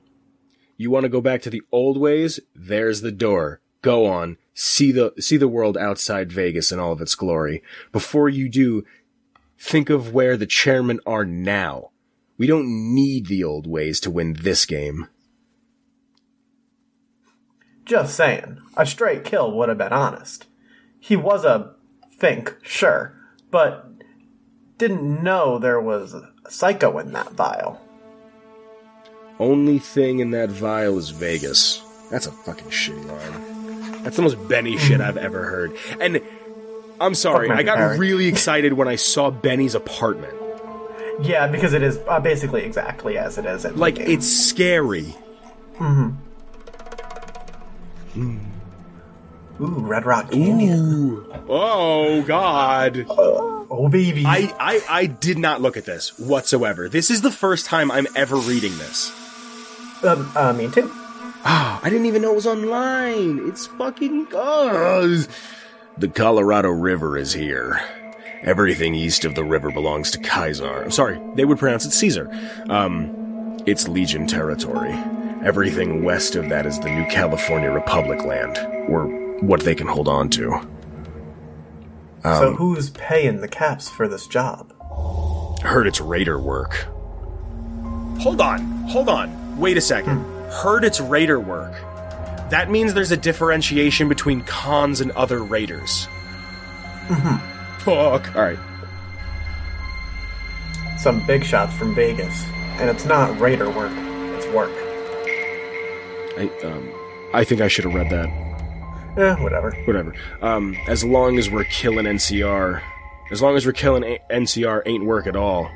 You want to go back to the old ways? There's the door. Go on. See the see the world outside Vegas in all of its glory. Before you do, think of where the chairmen are now. We don't need the old ways to win this game. Just saying, a straight kill would have been honest. He was a think, sure, but didn't know there was a psycho in that vial. Only thing in that vial is Vegas. That's a fucking shitty line. That's the most Benny shit I've ever heard. And I'm sorry, I got really excited when I saw Benny's apartment. Yeah, because it is uh, basically exactly as it is Like, it's scary. Ooh, Red Rock Canyon. Oh, God. Oh, baby. I, I, I did not look at this whatsoever. This is the first time I'm ever reading this. um, uh, me too. Ah, I didn't even know it was online. It's fucking good. The Colorado River is here. Everything east of the river belongs to Kaiser. I'm sorry, they would pronounce it Caesar. Um, it's Legion territory. Everything west of that is the New California Republic land, or what they can hold on to. Um, so who's paying the caps for this job? Heard it's raider work. Hold on, hold on. Wait a second. Heard it's raider work. That means there's a differentiation between Khans and other raiders. Fuck. Alright. Some big shots from Vegas, and it's not raider work; it's work. I, um, I think I should have read that. Eh, whatever. Whatever. Um, as long as we're killing NCR, as long as we're killing A- NCR ain't work at all.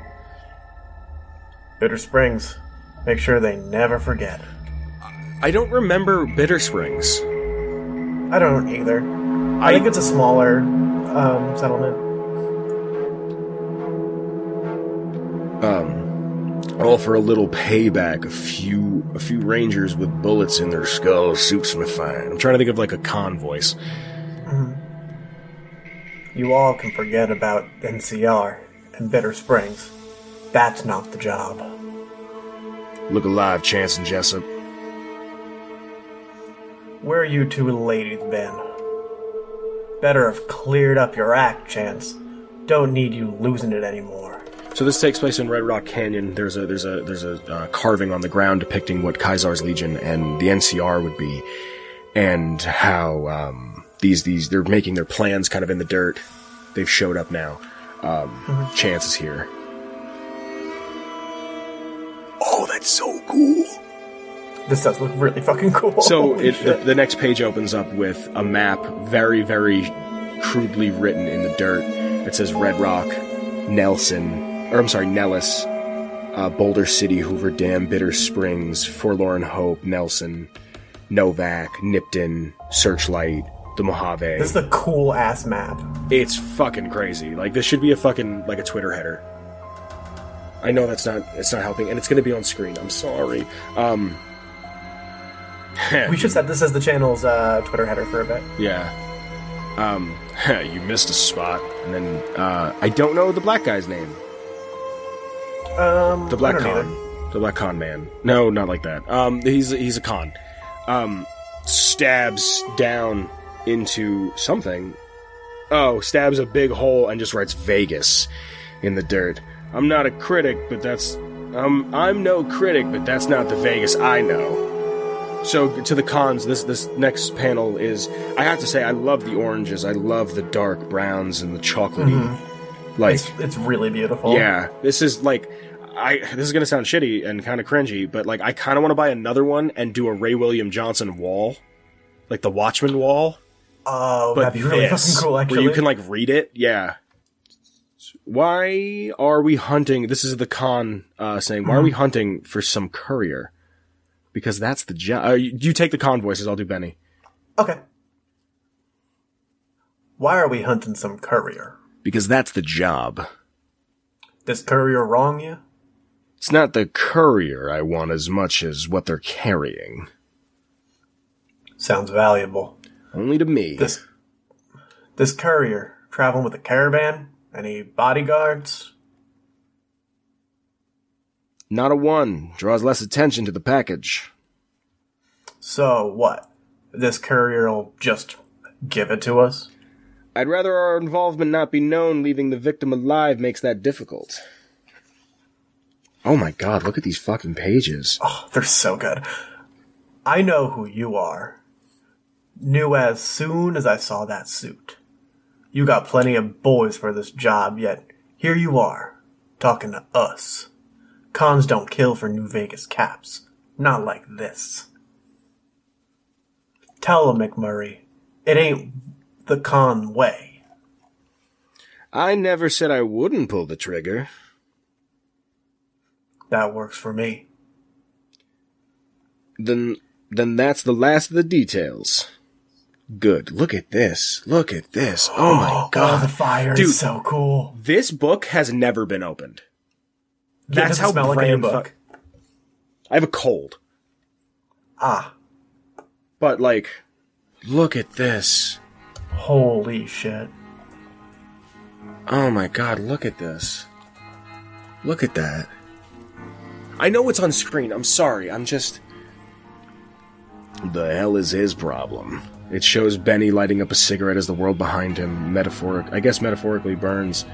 Bitter Springs. Make sure they never forget. I don't remember Bitter Springs. I don't either. I, I- think it's a smaller um, settlement. Um, all for a little payback. A few, a few rangers with bullets in their skulls suits me fine. I'm trying to think of like a Khan voice. Mm-hmm. You all can forget about NCR and Bitter Springs. That's not the job. Look alive, Chance and Jessup. Where are you two ladies been? Better have cleared up your act, Chance. Don't need you losing it anymore. So this takes place in Red Rock Canyon. There's a there's a there's a uh, carving on the ground depicting what Kaisar's Legion and the NCR would be, and how um, these these they're making their plans kind of in the dirt. they've showed up now. Um, Chance is here. Oh, that's so cool. This does look really fucking cool. So (laughs) it, the, the next page opens up with a map, very, very crudely written in the dirt. It says Red Rock, Nelson, or I'm sorry, Nellis, uh, Boulder City, Hoover Dam, Bitter Springs, Forlorn Hope, Nelson, Novak, Nipton, Searchlight, the Mojave. this is a cool ass map. It's fucking crazy. Like this should be a fucking like a Twitter header. I know that's not it's not helping, and it's going to be on screen. I'm sorry. Um, We should (laughs) set this as the channel's uh, Twitter header for a bit. Yeah. Um, (laughs) you missed a spot, and then uh, I don't know the black guy's name. Um, The black Khan, the black con man. No, not like that. Um, he's he's a Khan. Um, stabs down into something. Oh, stabs a big hole and just writes Vegas in the dirt. I'm not a critic, but that's um, I'm no critic, but that's not the Vegas I know. So to the Khans, this this next panel is I have to say I love the oranges. I love the dark browns and the chocolatey. Like It's, it's really beautiful. yeah, this is like I this is gonna sound shitty and kind of cringy, but like I kind of want to buy another one and do a Ray William Johnson wall, like the Watchman wall. Oh, But that'd be really this, fucking cool. Actually, where you can like read it. Yeah. Why are we hunting? This is the Khan uh, saying. Why are Mm-hmm. we hunting for some courier? Because that's the job. Uh, you, you take the Khan voices. I'll do Benny. okay. Why are we hunting some courier? Because that's the job. Does courier wrong you? It's not the courier I want as much as what they're carrying. Sounds valuable. Only to me. This this courier traveling with a caravan? Any bodyguards? Not a one. Draws less attention to the package. So what? This courier'll just give it to us? I'd rather our involvement not be known, leaving the victim alive makes that difficult. Oh my god, look at these fucking pages. Oh, they're so good. I know who you are. Knew as soon as I saw that suit. You got plenty of boys for this job, yet here you are, talking to us. Khans don't kill for New Vegas caps. Not like this. Tell him, McMurphy, it ain't the Khan way. I never said I wouldn't pull the trigger. That works for me. Then, then that's the last of the details. Good. Look at this. Look at this. Oh my (gasps) Oh, god. the fire Dude. is so cool. This book has never been opened. Yeah, That's how smell like brand book. fu- I have a cold. Ah, But like, look at this. holy shit. Oh my god, look at this. Look at that. I know it's on screen. I'm sorry. I'm just. The hell is his problem? It shows Benny lighting up a cigarette as the world behind him, metaphoric, I guess metaphorically burns,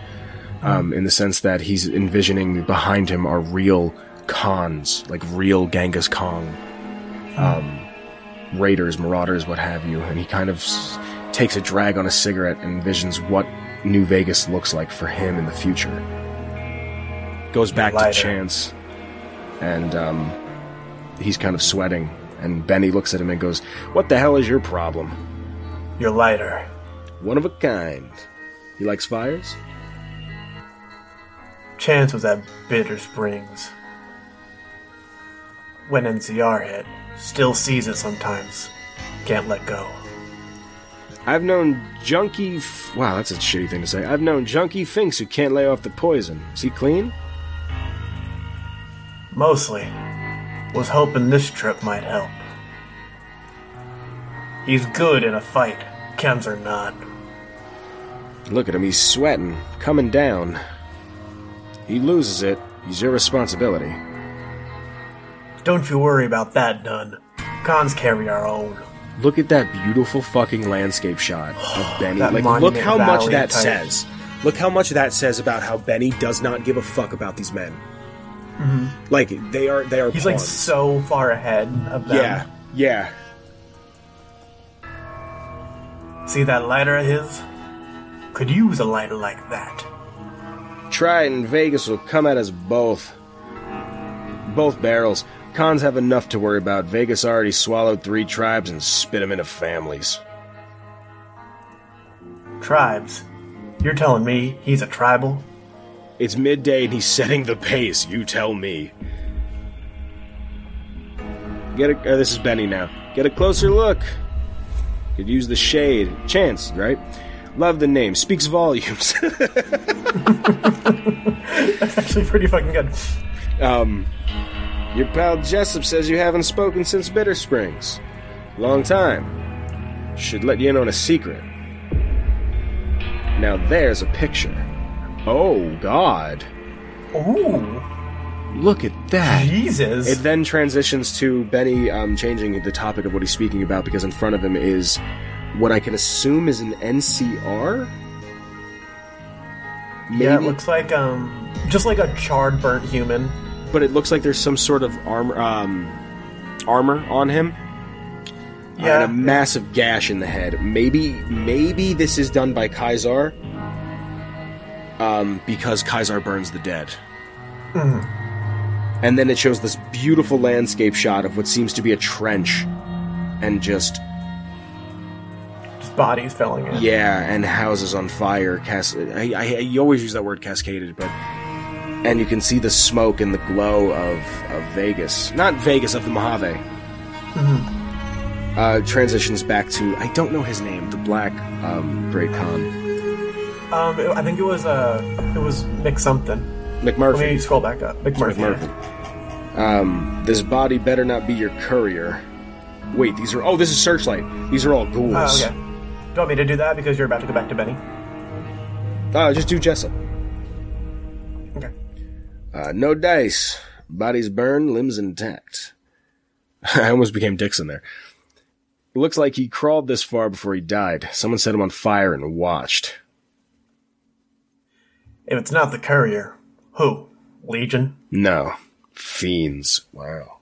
um, in the sense that he's envisioning behind him are real Khans, like real Genghis Khan, um, raiders, marauders, what have you, and he kind of s- takes a drag on a cigarette and envisions what New Vegas looks like for him in the future. Goes back Lighter. to Chance, and um, he's kind of sweating. And Benny looks at him and goes, "What the hell is your problem? You're lighter. One of a kind. He likes fires." Chance was at Bitter Springs. When NCR hit, still sees it sometimes. Can't let go. I've known junkie. F- wow, that's a shitty thing to say. I've known junkie finks who can't lay off the poison. Is he clean? Mostly, was hoping this trip might help. He's good in a fight, chems are not. Look at him. He's sweating, coming down. He loses it. He's your responsibility. Don't you worry about that, Dunn. Khans carry our own. Look at that beautiful fucking landscape shot of (sighs) Benny. Like, look how much that type. says. Look how much that says about how Benny does not give a fuck about these men. Like they are, they are. Mm-hmm. He's like so far ahead of them. yeah, yeah. See that lighter of his? could use a lighter like that. Try it and Vegas will come at us both. Both barrels. Khans have enough to worry about. Vegas already swallowed three tribes and spit them into families. Tribes. You're telling me he's a tribal? It's midday and he's setting the pace, you tell me. Get a, uh, this is Benny now. Get a closer look. Could use the shade. Chance, right? Love the name. Speaks volumes. (laughs) That's actually pretty fucking good. um, your pal Jessup says you haven't spoken since Bitter Springs. Long time. Should let you in on a secret. Now there's a picture. Oh, God. Ooh, Look at that. Jesus. It then transitions to Benny um, changing the topic of what he's speaking about because in front of him is what I can assume is an NCR. Maybe, yeah, it looks like um, just like a charred, burnt human. but it looks like there's some sort of armor, um, armor on him. Yeah. and a massive gash in the head. Maybe, maybe this is done by Kaisar. Um, because Kaisar burns the dead. And then it shows this beautiful landscape shot of what seems to be a trench, and just Just bodies filling in. yeah, and houses on fire. Cas- I, I, you always use that word cascaded, but and you can see the smoke and the glow of, of Vegas, not Vegas of the Mojave. Uh, transitions back to I don't know his name, the Black um, Great Khan Um, it- I think it was uh, it was Mick something. Let me scroll back up. McMurphy. McMurphy. Um, this body better not be your courier. Wait, these are oh, this is Searchlight. These are all ghouls. Oh, okay. Do you want me to do that because you're about to go back to Benny? Uh, just do Jessup. Okay. Uh, no dice. Bodies burned, limbs intact. (laughs) I almost became Dixon there. It looks like he crawled this far before he died. Someone set him on fire and watched. If it's not the courier, who? Legion? No. Fiends. Wow.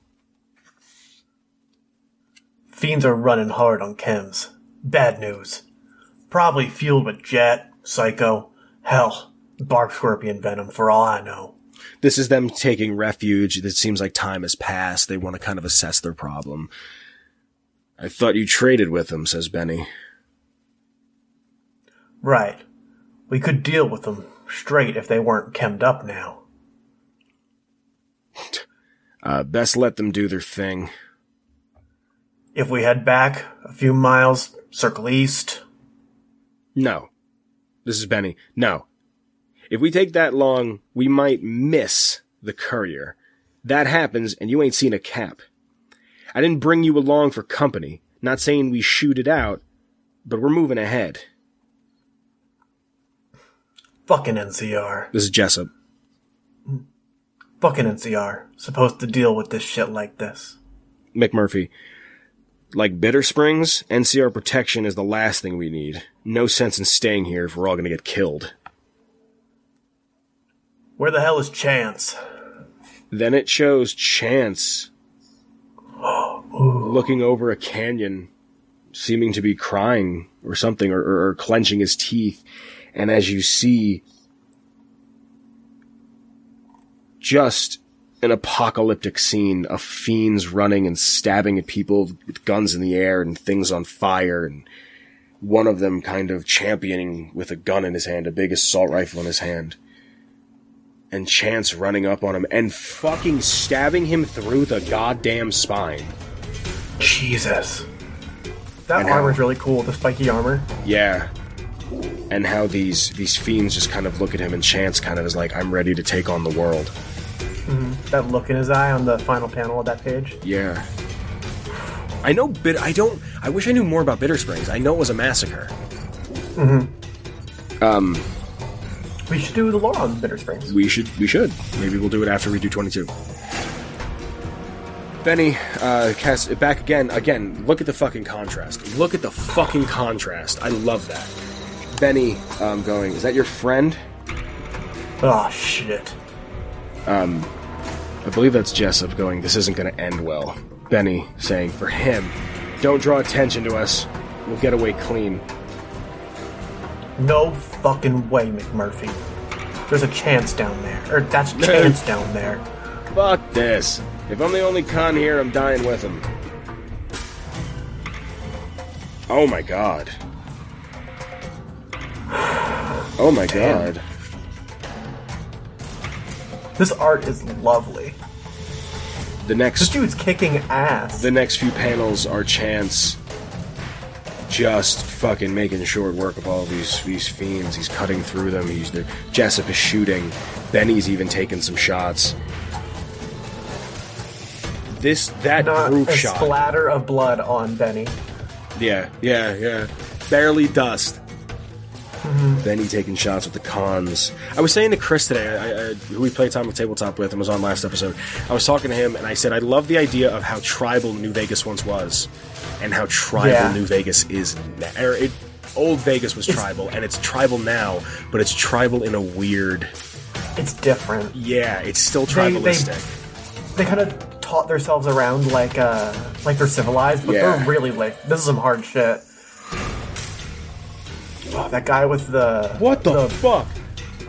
Fiends are running hard on chems. Bad news. Probably fueled with jet, psycho, hell, bark scorpion venom for all I know. This is them taking refuge. It seems like time has passed. They want to kind of assess their problem. I thought you traded with them, says Benny. Right. We could deal with them straight if they weren't chemmed up now. Uh, best let them do their thing. If we head back a few miles, circle east, No. This is Benny. No. If we take that long, we might miss the courier. That happens and you ain't seen a cap. I didn't bring you along for company. Not saying we shoot it out, but we're moving ahead. Fucking NCR. This is Jessup. Fucking NCR. Supposed to deal with this shit like this. McMurphy. Like Bitter Springs, NCR protection is the last thing we need. No sense in staying here if we're all gonna get killed. Where the hell is Chance? Then it shows Chance looking over a canyon, seeming to be crying or something, or, or, or clenching his teeth. And as you see, just an apocalyptic scene of fiends running and stabbing at people with guns in the air and things on fire, and one of them kind of championing with a gun in his hand, a big assault rifle in his hand and Chance running up on him and fucking stabbing him through the goddamn spine. Jesus. That armor's really cool, the spiky armor. Yeah. And how these these fiends just kind of look at him and Chance kind of is like, I'm ready to take on the world. That look in his eye on the final panel of that page. Yeah. I know bit I don't I wish I knew more about Bitter Springs. I know it was a massacre. Hmm. Um We should do the lore on Bitter Springs. we should we should. Maybe we'll do it after we do 22. Benny, uh, Cass, back again. Again, look at the fucking contrast. Look at the fucking contrast. I love that. Benny, um, going, is that your friend? Oh shit. Um, I believe that's Jessup going, this isn't going to end well. Benny saying, for him, don't draw attention to us. We'll get away clean. No fucking way, McMurphy. There's a chance down there. Or that's (laughs) chance down there. Fuck this. If I'm the only Khan here, I'm dying with him. Oh my god. Oh my Damn. god. This art is lovely. The This next dude's kicking ass. the next few panels are Chance just fucking making short work of all these these fiends. He's cutting through them. He's there. Jessup is shooting. Benny's even taking some shots. This that Not group a shot. splatter of blood on Benny. Yeah, yeah, yeah. Barely dust. Mm-hmm. Benny taking shots with the Khans. I was saying to Chris today, I, I, who we played Time with Tabletop with and was on last episode, I was talking to him and I said, I love the idea of how tribal New Vegas once was and how tribal Yeah. New Vegas is now. It, old Vegas was tribal and it's tribal now, but it's tribal in a weird. It's different. Yeah, it's still They- they- tribalistic. They kind of taught themselves around like uh like they're civilized, but Yeah. they're really like this is some hard shit. Oh, that guy with the what the, fuck?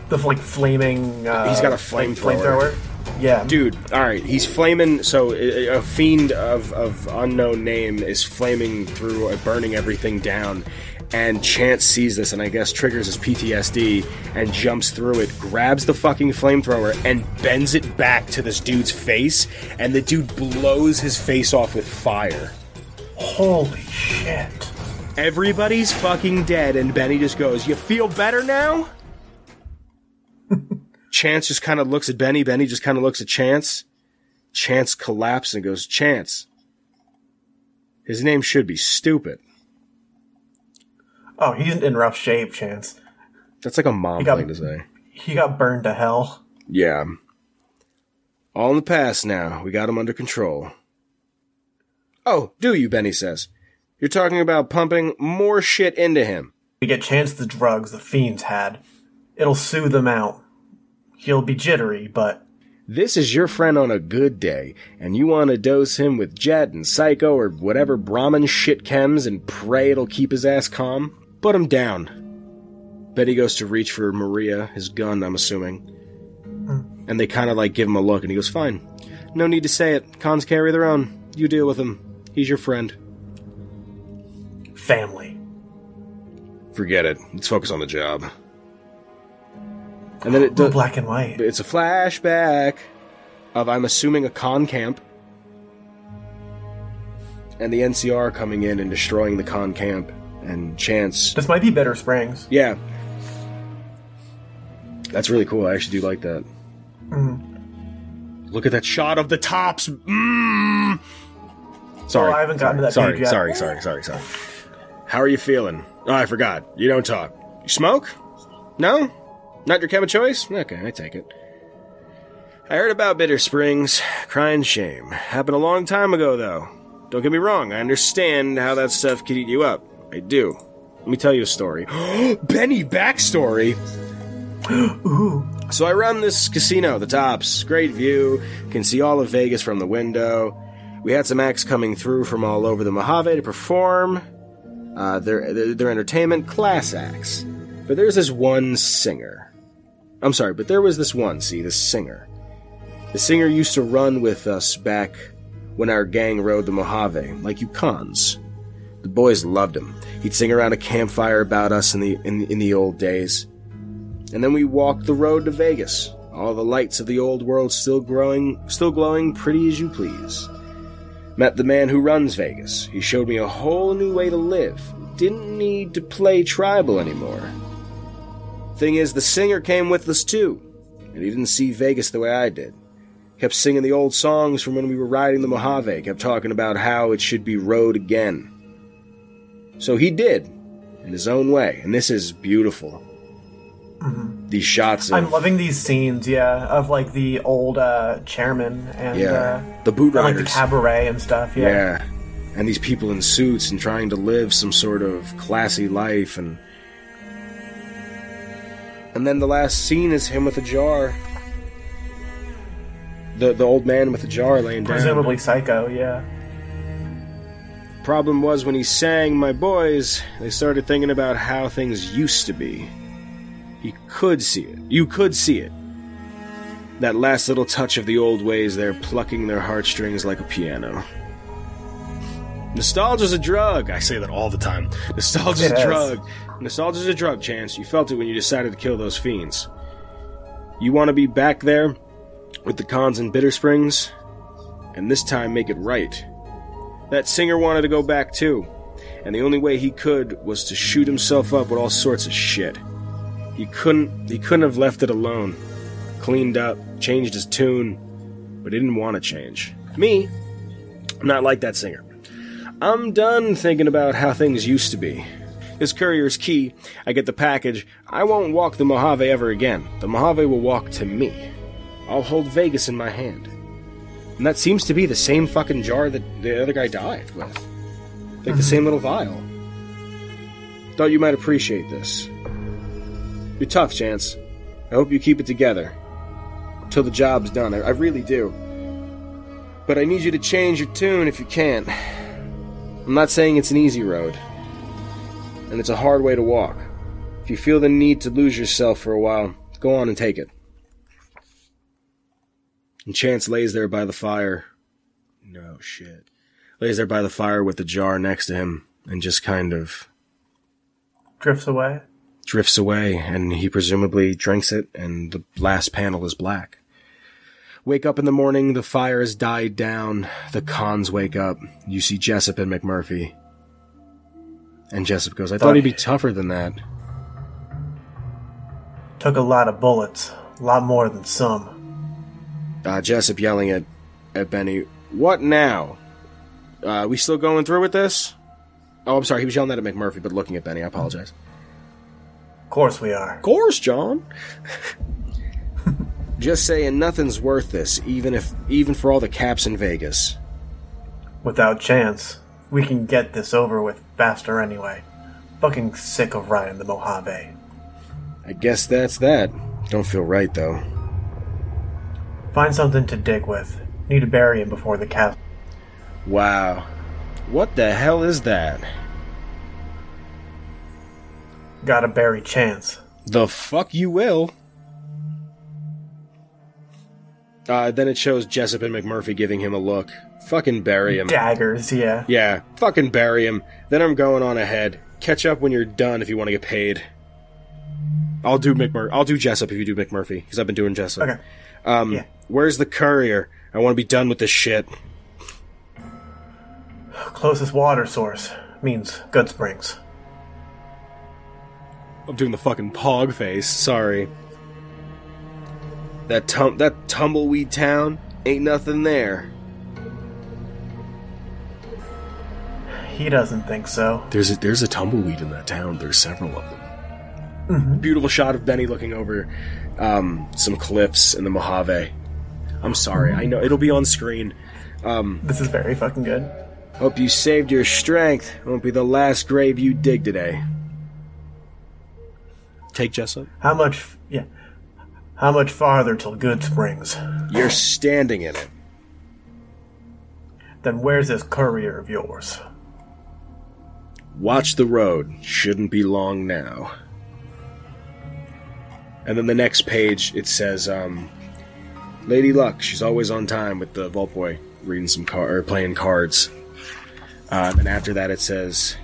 the like flaming. Uh, He's got a like, flamethrower. Yeah, dude all right he's flaming so a a fiend of, of unknown name is flaming through uh, burning everything down and chance sees this and i guess triggers his ptsd and jumps through it grabs the fucking flamethrower and bends it back to this dude's face and the dude blows his face off with fire Holy shit! Everybody's fucking dead and benny just goes you feel better now? (laughs) Chance just kind of looks at benny benny just kind of looks at chance. Chance collapses and goes chance his name should be stupid. Oh, he's in rough shape. Chance. that's like a mom got- thing to say. He got burned to hell. yeah. All in the past now. We got him under control. Oh do you benny says you're talking about pumping more shit into him We get Chance the drugs the fiends had. It'll soothe him out. He'll be jittery, but This is your friend on a good day, and you want to dose him with Jet and Psycho or whatever Brahmin shit chems and pray it'll keep his ass calm? Put him down. Benny goes to reach for Maria, his gun, I'm assuming. Hmm. And they kind of like give him a look, and he goes, Fine. No need to say it. Khans carry their own. You deal with him. He's your friend. Family. Forget it. Let's focus on the job. And then it (gasps) does. black and white. It's a flashback of, I'm assuming, a Khan camp. And the NCR coming in and destroying the Khan camp. And Chance. This might be Bitter Springs. Yeah. That's really cool. I actually do like that. Look at that shot of the tops. Mm. Sorry. Oh, I haven't gotten to that sorry, page yet. Sorry, sorry, sorry, sorry. How are you feeling? Oh, I forgot. You don't talk. You smoke? No? Not your chem of choice? Okay, I take it. I heard about Bitter Springs. Crying shame. Happened a long time ago, though. Don't get me wrong, I understand how that stuff could eat you up. I do. Let me tell you a story. (gasps) Benny backstory! (gasps) So I run this casino, the tops. Great view. Can see all of Vegas from the window. We had some acts coming through from all over the Mojave to perform. Uh, their, their, entertainment, class acts. But there's this one singer. I'm sorry, but there was this one, see, this singer. The singer used to run with us back when our gang rode the Mojave, like you Khans. The boys loved him. He'd sing around a campfire about us in the in, in the old days. And then we walked the road to Vegas. All the lights of the old world still growing, still glowing pretty as you please. Met the man who runs Vegas. He showed me a whole new way to live. Didn't need to play tribal anymore. Thing is, the singer came with us too, and he didn't see Vegas the way I did. Kept singing the old songs from when we were riding the Mojave, kept talking about how it should be rode again. So he did, in his own way, and this is beautiful. These shots of I'm loving these scenes, yeah, of like the old uh, chairman and yeah, uh, the boot and, like the cabaret and stuff. Yeah. Yeah. And these people in suits and trying to live some sort of classy life and And then the last scene is him with a jar. The the old man with the jar laying down. presumably psycho. Yeah. Problem was when he sang My Boys, they started thinking about how things used to be. He could see it. You could see it. That last little touch of the old ways there plucking their heartstrings like a piano. Nostalgia's a drug. I say that all the time. Nostalgia's a is. drug. Nostalgia's a drug, Chance. You felt it when you decided to kill those fiends. You want to be back there with the Khans and bitter springs? And this time make it right. That singer wanted to go back too, and the only way he could was to shoot himself up with all sorts of shit. He couldn't he couldn't have left it alone. Cleaned up, changed his tune, but he didn't want to change. Me, I'm not like that singer. I'm done thinking about how things used to be. This courier's key, I get the package, I won't walk the Mojave ever again. The Mojave will walk to me. I'll hold Vegas in my hand. And that seems to be the same fucking jar that the other guy died with. Like the mm-hmm. same little vial. Thought you might appreciate this. You're tough, Chance. I hope you keep it together. Till the job's done. I, I really do. But I need you to change your tune if you can. I'm not saying it's an easy road. And it's a hard way to walk. If you feel the need to lose yourself for a while, go on and take it. And Chance lays there by the fire. No shit. Lays there by the fire with the jar next to him and just kind of Drifts away. Drifts away and he presumably drinks it and the last panel is black. Wake up in the morning, the fire has died down, the cons wake up, you see Jessup and McMurphy. And Jessup goes, I thought he'd be tougher than that. Took a lot of bullets. A lot more than some. Uh, Jessup yelling at, at Benny, What now? Uh, we still going through with this? Oh, I'm sorry, he was yelling that at McMurphy, but looking at Benny, I apologize. Of course we are. Of course, John. (laughs) Just saying nothing's worth this, even if even for all the caps in Vegas. Without chance, we can get this over with faster anyway. Fucking sick of riding the Mojave. I guess that's that. Don't feel right though. Find something to dig with. Need to bury him before the cast. Wow. What the hell is that? Gotta bury chance. The fuck you will. Uh, then it shows Jessup and McMurphy giving him a look. Fucking bury him. Daggers, yeah. Yeah, fucking bury him. Then I'm going on ahead. Catch up when you're done if you want to get paid. I'll do McMur. I'll do Jessup if you do McMurphy because I've been doing Jessup. Okay. Um, Yeah. where's the courier? I want to be done with this shit. Closest water source means Goodsprings. I'm doing the fucking pog face. Sorry. That tum- that tumbleweed town ain't nothing there. He doesn't think so. There's a there's a tumbleweed in that town. There's several of them. Beautiful shot of Benny looking over um, some cliffs in the Mojave. I'm sorry. I know it'll be on screen. This is very fucking good. Hope you saved your strength. Won't be the last grave you dig today. Take Jessup. How much? Yeah. How much farther till Goodsprings? You're standing in it. Then where's this courier of yours? Watch the road. Shouldn't be long now. And then the next page, it says, um, Lady Luck, she's always on time with the Vault Boy reading some car or playing cards. Uh, and after that, it says,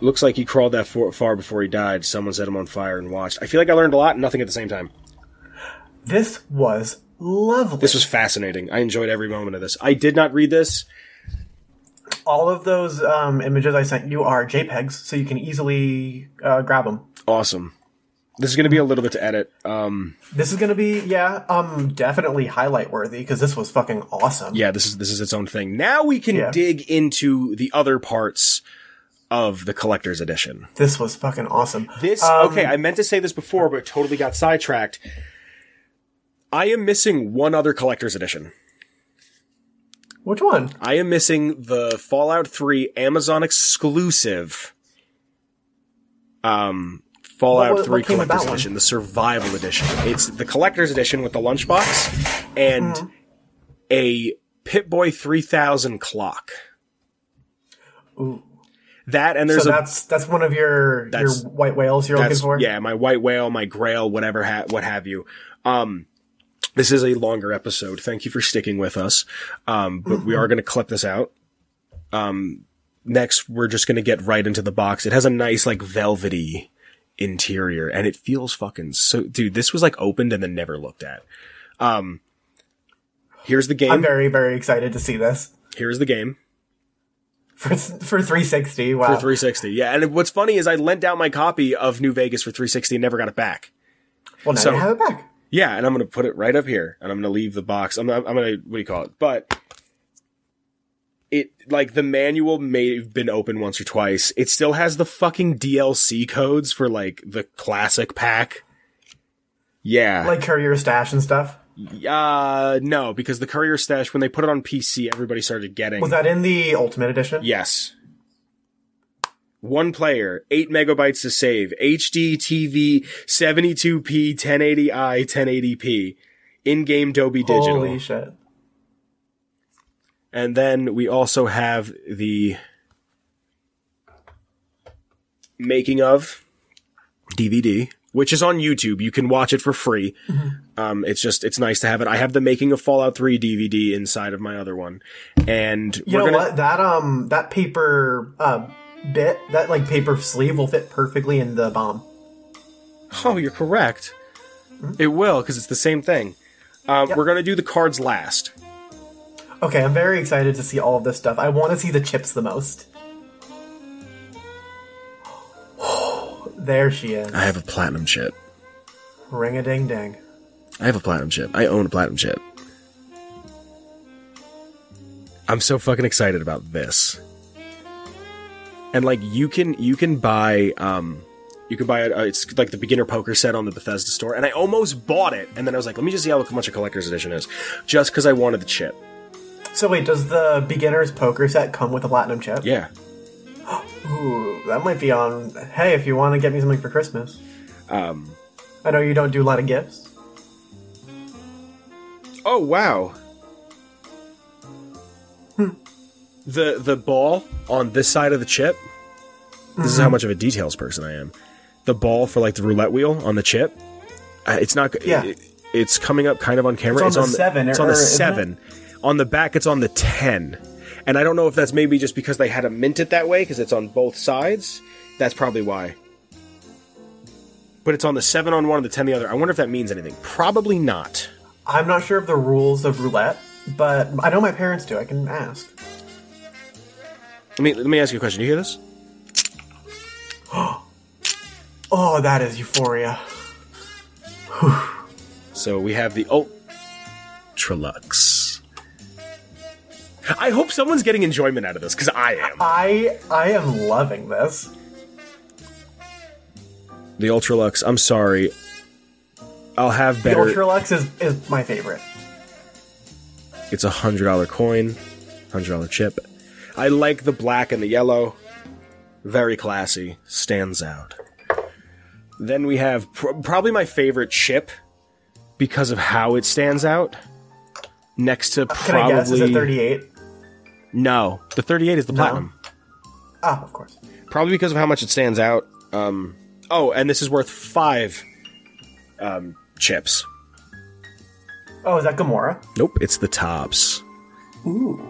Looks like he crawled that far before he died. Someone set him on fire and watched. I feel like I learned a lot and nothing at the same time. This was lovely. This was fascinating. I enjoyed every moment of this. I did not read this. all of those um, images I sent you are JPEGs, so you can easily uh, grab them. Awesome. This is going to be a little bit to edit. Um, This is gonna be yeah, um, definitely highlight worthy because this was fucking awesome. yeah, this is this is its own thing. Now we can Yeah. dig into the other parts of the collector's edition. This was fucking awesome. This Um, okay, I meant to say this before, but totally got sidetracked. I am missing one other collector's edition. Which one? I am missing the Fallout 3 Amazon exclusive um Fallout What- what- 3 what collector's that one? edition, the survival edition. It's the collector's edition with the lunchbox and Mm-hmm. a Pip-Boy 3000 clock. Ooh. That and there's so a that's that's one of your your white whales you're looking for. yeah, my white whale, my grail, whatever ha- what have you. Um this is a longer episode. Thank you for sticking with us. Um but we are going to clip this out. Um next we're just going to get right into the box. It has a nice like velvety interior and it feels fucking so dude, this was like opened and then never looked at. Um Here's the game. I'm very very excited to see this Here's the game. For for 360. Wow. For 360. Yeah, and what's funny is I lent out my copy of New Vegas for 360 and never got it back. well, now so- you have it back. Yeah, and I'm gonna put it right up here, and I'm gonna leave the box. I'm, I'm gonna what do you call it? But it like the manual may have been open once or twice. It still has the fucking DLC codes for like the classic pack. Yeah, Like courier stash and stuff. Uh, no, because the courier stash when they put it on PC, everybody started getting. Was that in the Ultimate Edition? Yes. One player, 8 megabytes to save, HD TV, 72p, 1080i, 1080p, in-game Dolby Digital. Holy shit. And then we also have the making of DVD, which is on YouTube. You can watch it for free. Um, it's just, it's nice to have it. I have the making of Fallout 3 DVD inside of my other one. And You know gonna, what? That um that paper uh bit that like paper sleeve will fit perfectly in the bomb. Oh, you're correct. It will, because it's the same thing. Um, Yep. We're going to do the cards last. Okay, I'm very excited to see all of this stuff. I want to see the chips the most. There she is. I have a platinum chip. Ring a ding ding. I have a platinum chip. I own a platinum chip. I'm so fucking excited about this. And like you can you can buy um you can buy it it's like the beginner poker set on the Bethesda store and I almost bought it and then I was like let me just see how much a collector's edition is just cuz I wanted the chip. So wait, does the beginner's poker set come with a platinum chip? Yeah. Ooh, that might be on. Hey, if you want to get me something for Christmas. Um I know you don't do a lot of gifts. Oh wow. The the ball on this side of the chip. This is how much of a details person I am. The ball for like the roulette wheel on the chip. It's not. Yeah. it- it's coming up kind of on camera. It's on the seven, It's on the isn't it? seven. On the back, it's on the ten. And I don't know if that's maybe just because they had to mint it that way because it's on both sides. That's probably why. But it's on the seven on one and the ten the other. I wonder if that means anything. Probably not. I'm not sure of the rules of roulette, but I know my parents do. I can ask. Let me let me ask you a question. Do you hear this? (gasps) Oh, that is euphoria. So we have the Ultra-Luxe. I hope someone's getting enjoyment out of this because I am. I I am loving this. The Ultra-Luxe. I'm sorry. I'll have better. The better. Ultra-Luxe is, is my favorite. it's a hundred dollar coin, hundred dollar chip. I like the black and the yellow. Very classy. Stands out. Then we have pr- probably my favorite chip because of how it stands out. Next to Can probably I guess? Is it 38? No, the 38 is the platinum. Ah, of course. Probably because of how much it stands out. Um, oh, and this is worth five um, chips. Oh, is that Gomorrah? Nope, it's the tops. Ooh.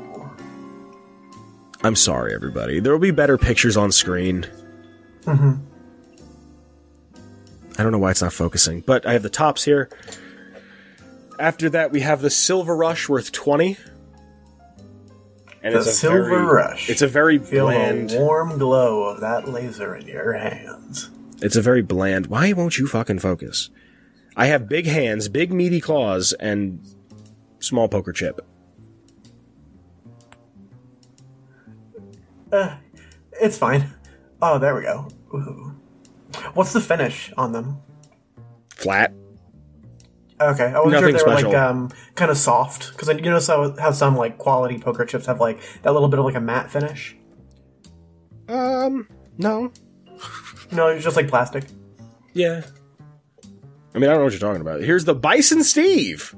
I'm sorry, everybody. There will be better pictures on screen. Mm-hmm. I don't know why it's not focusing, but I have the tops here. After that, we have the Silver Rush worth 20. And The it's a Silver very, Rush. It's a very Feel bland. the warm glow of that laser in your hands. It's a very bland. Why won't you fucking focus? I have big hands, big meaty claws, and small poker chip. Uh, it's fine. Oh, there we go. Ooh. What's the finish on them? Flat. Okay, I wasn't sure if they were like um, kind of soft because you know so how some like quality poker chips have like that little bit of like a matte finish. Um, no. No, it's just like plastic. Yeah. I mean, I don't know what you're talking about. Here's the Bison Steve.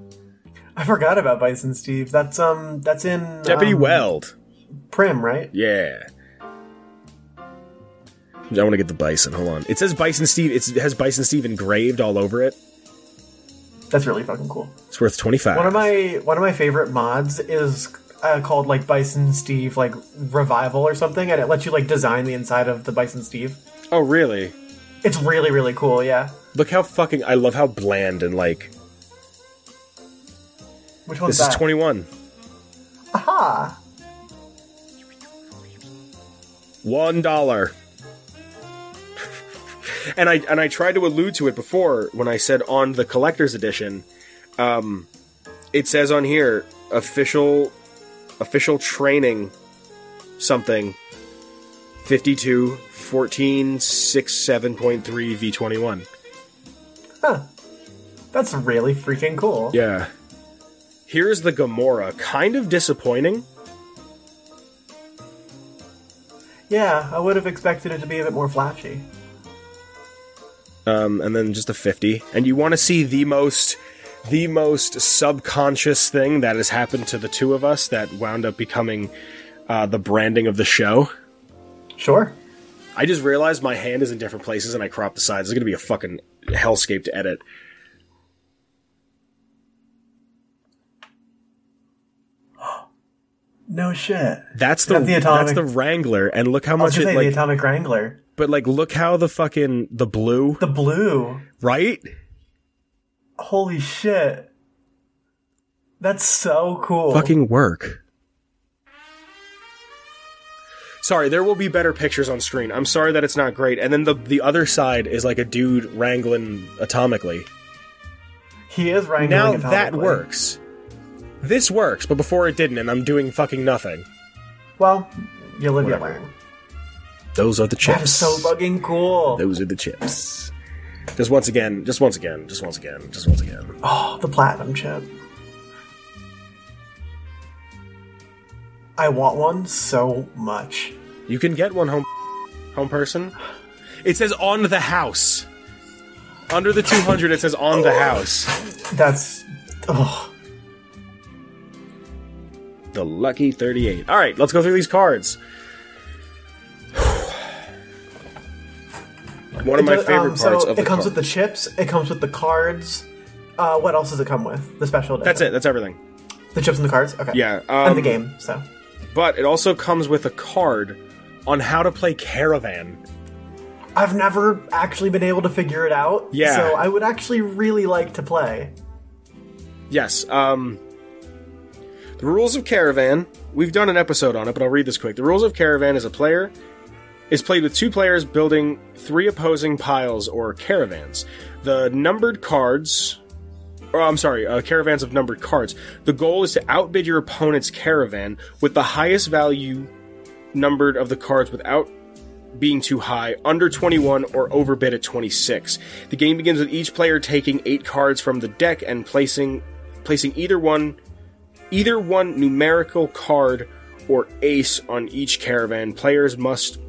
I forgot about Bison Steve. That's um that's in Deputy um, Weld. Primm, right? Yeah. I want to get the bison. Hold on. It says Bison Steve. It's, it has Bison Steve engraved all over it. That's really fucking cool. It's worth twenty five. One of my one of my favorite mods is uh, called like Bison Steve like Revival or something, and it lets you like design the inside of the Bison Steve. oh, really? It's really really cool. Yeah. Look how fucking. I love how bland and like. Which one's This that? is twenty one. Aha! One dollar. And I and I tried to allude to it before when I said on the collector's edition. Um, it says on here official official training something 52 14 67.3 v21 Huh. That's really freaking cool. yeah here's the Gomorrah kind of disappointing Yeah, I would have expected it to be a bit more flashy. Um, and then just a 50 and you want to see the most the most subconscious thing that has happened to the two of us that wound up becoming uh, the branding of the show Sure. i just realized my hand is in different places and i cropped the sides it's gonna be a fucking hellscape to edit (gasps) No shit. that's the, That's the atomic- that's the wrangler and look how much it say the Atomic Wrangler. But like look how the fucking the blue The blue. right Holy shit. That's so cool. fucking work. Sorry, there will be better pictures on screen. I'm sorry that it's not great. And then the the other side is like a dude wrangling atomically. He is wrangling Now that works. This works, but before it didn't, and I'm doing fucking nothing. Well, you live, you Whatever. learn. Those are the chips. That is so fucking cool. Those are the chips. Just once again, just once again, just once again, just once again. Oh, the platinum chip. I want one so much. You can get one home home person. It says on the house. Under the 200 it says on the oh. house. That's oh The lucky 38. All right, let's go through these cards. One of my It- favorite um, parts so of the it comes card. with the chips. It comes with the cards. Uh, what else does it come with? The special edition. That's it. That's everything. The chips and the cards. Okay. Yeah, and the um, game. So But it also comes with a card on how to play Caravan. I've never actually been able to figure it out. Yeah. So I would actually really like to play. Yes. Um, the rules of Caravan. We've done an episode on it, but I'll read this quick. The rules of Caravan is a player is played with two players building three opposing piles or caravans. The numbered cards. or I'm sorry, uh, caravans of numbered cards. The goal is to outbid your opponent's caravan with the highest value numbered of the cards without being too high, under 21 or overbid at 26. The game begins with each player taking 8 cards from the deck and placing placing either one either one numerical card or ace on each caravan. Players must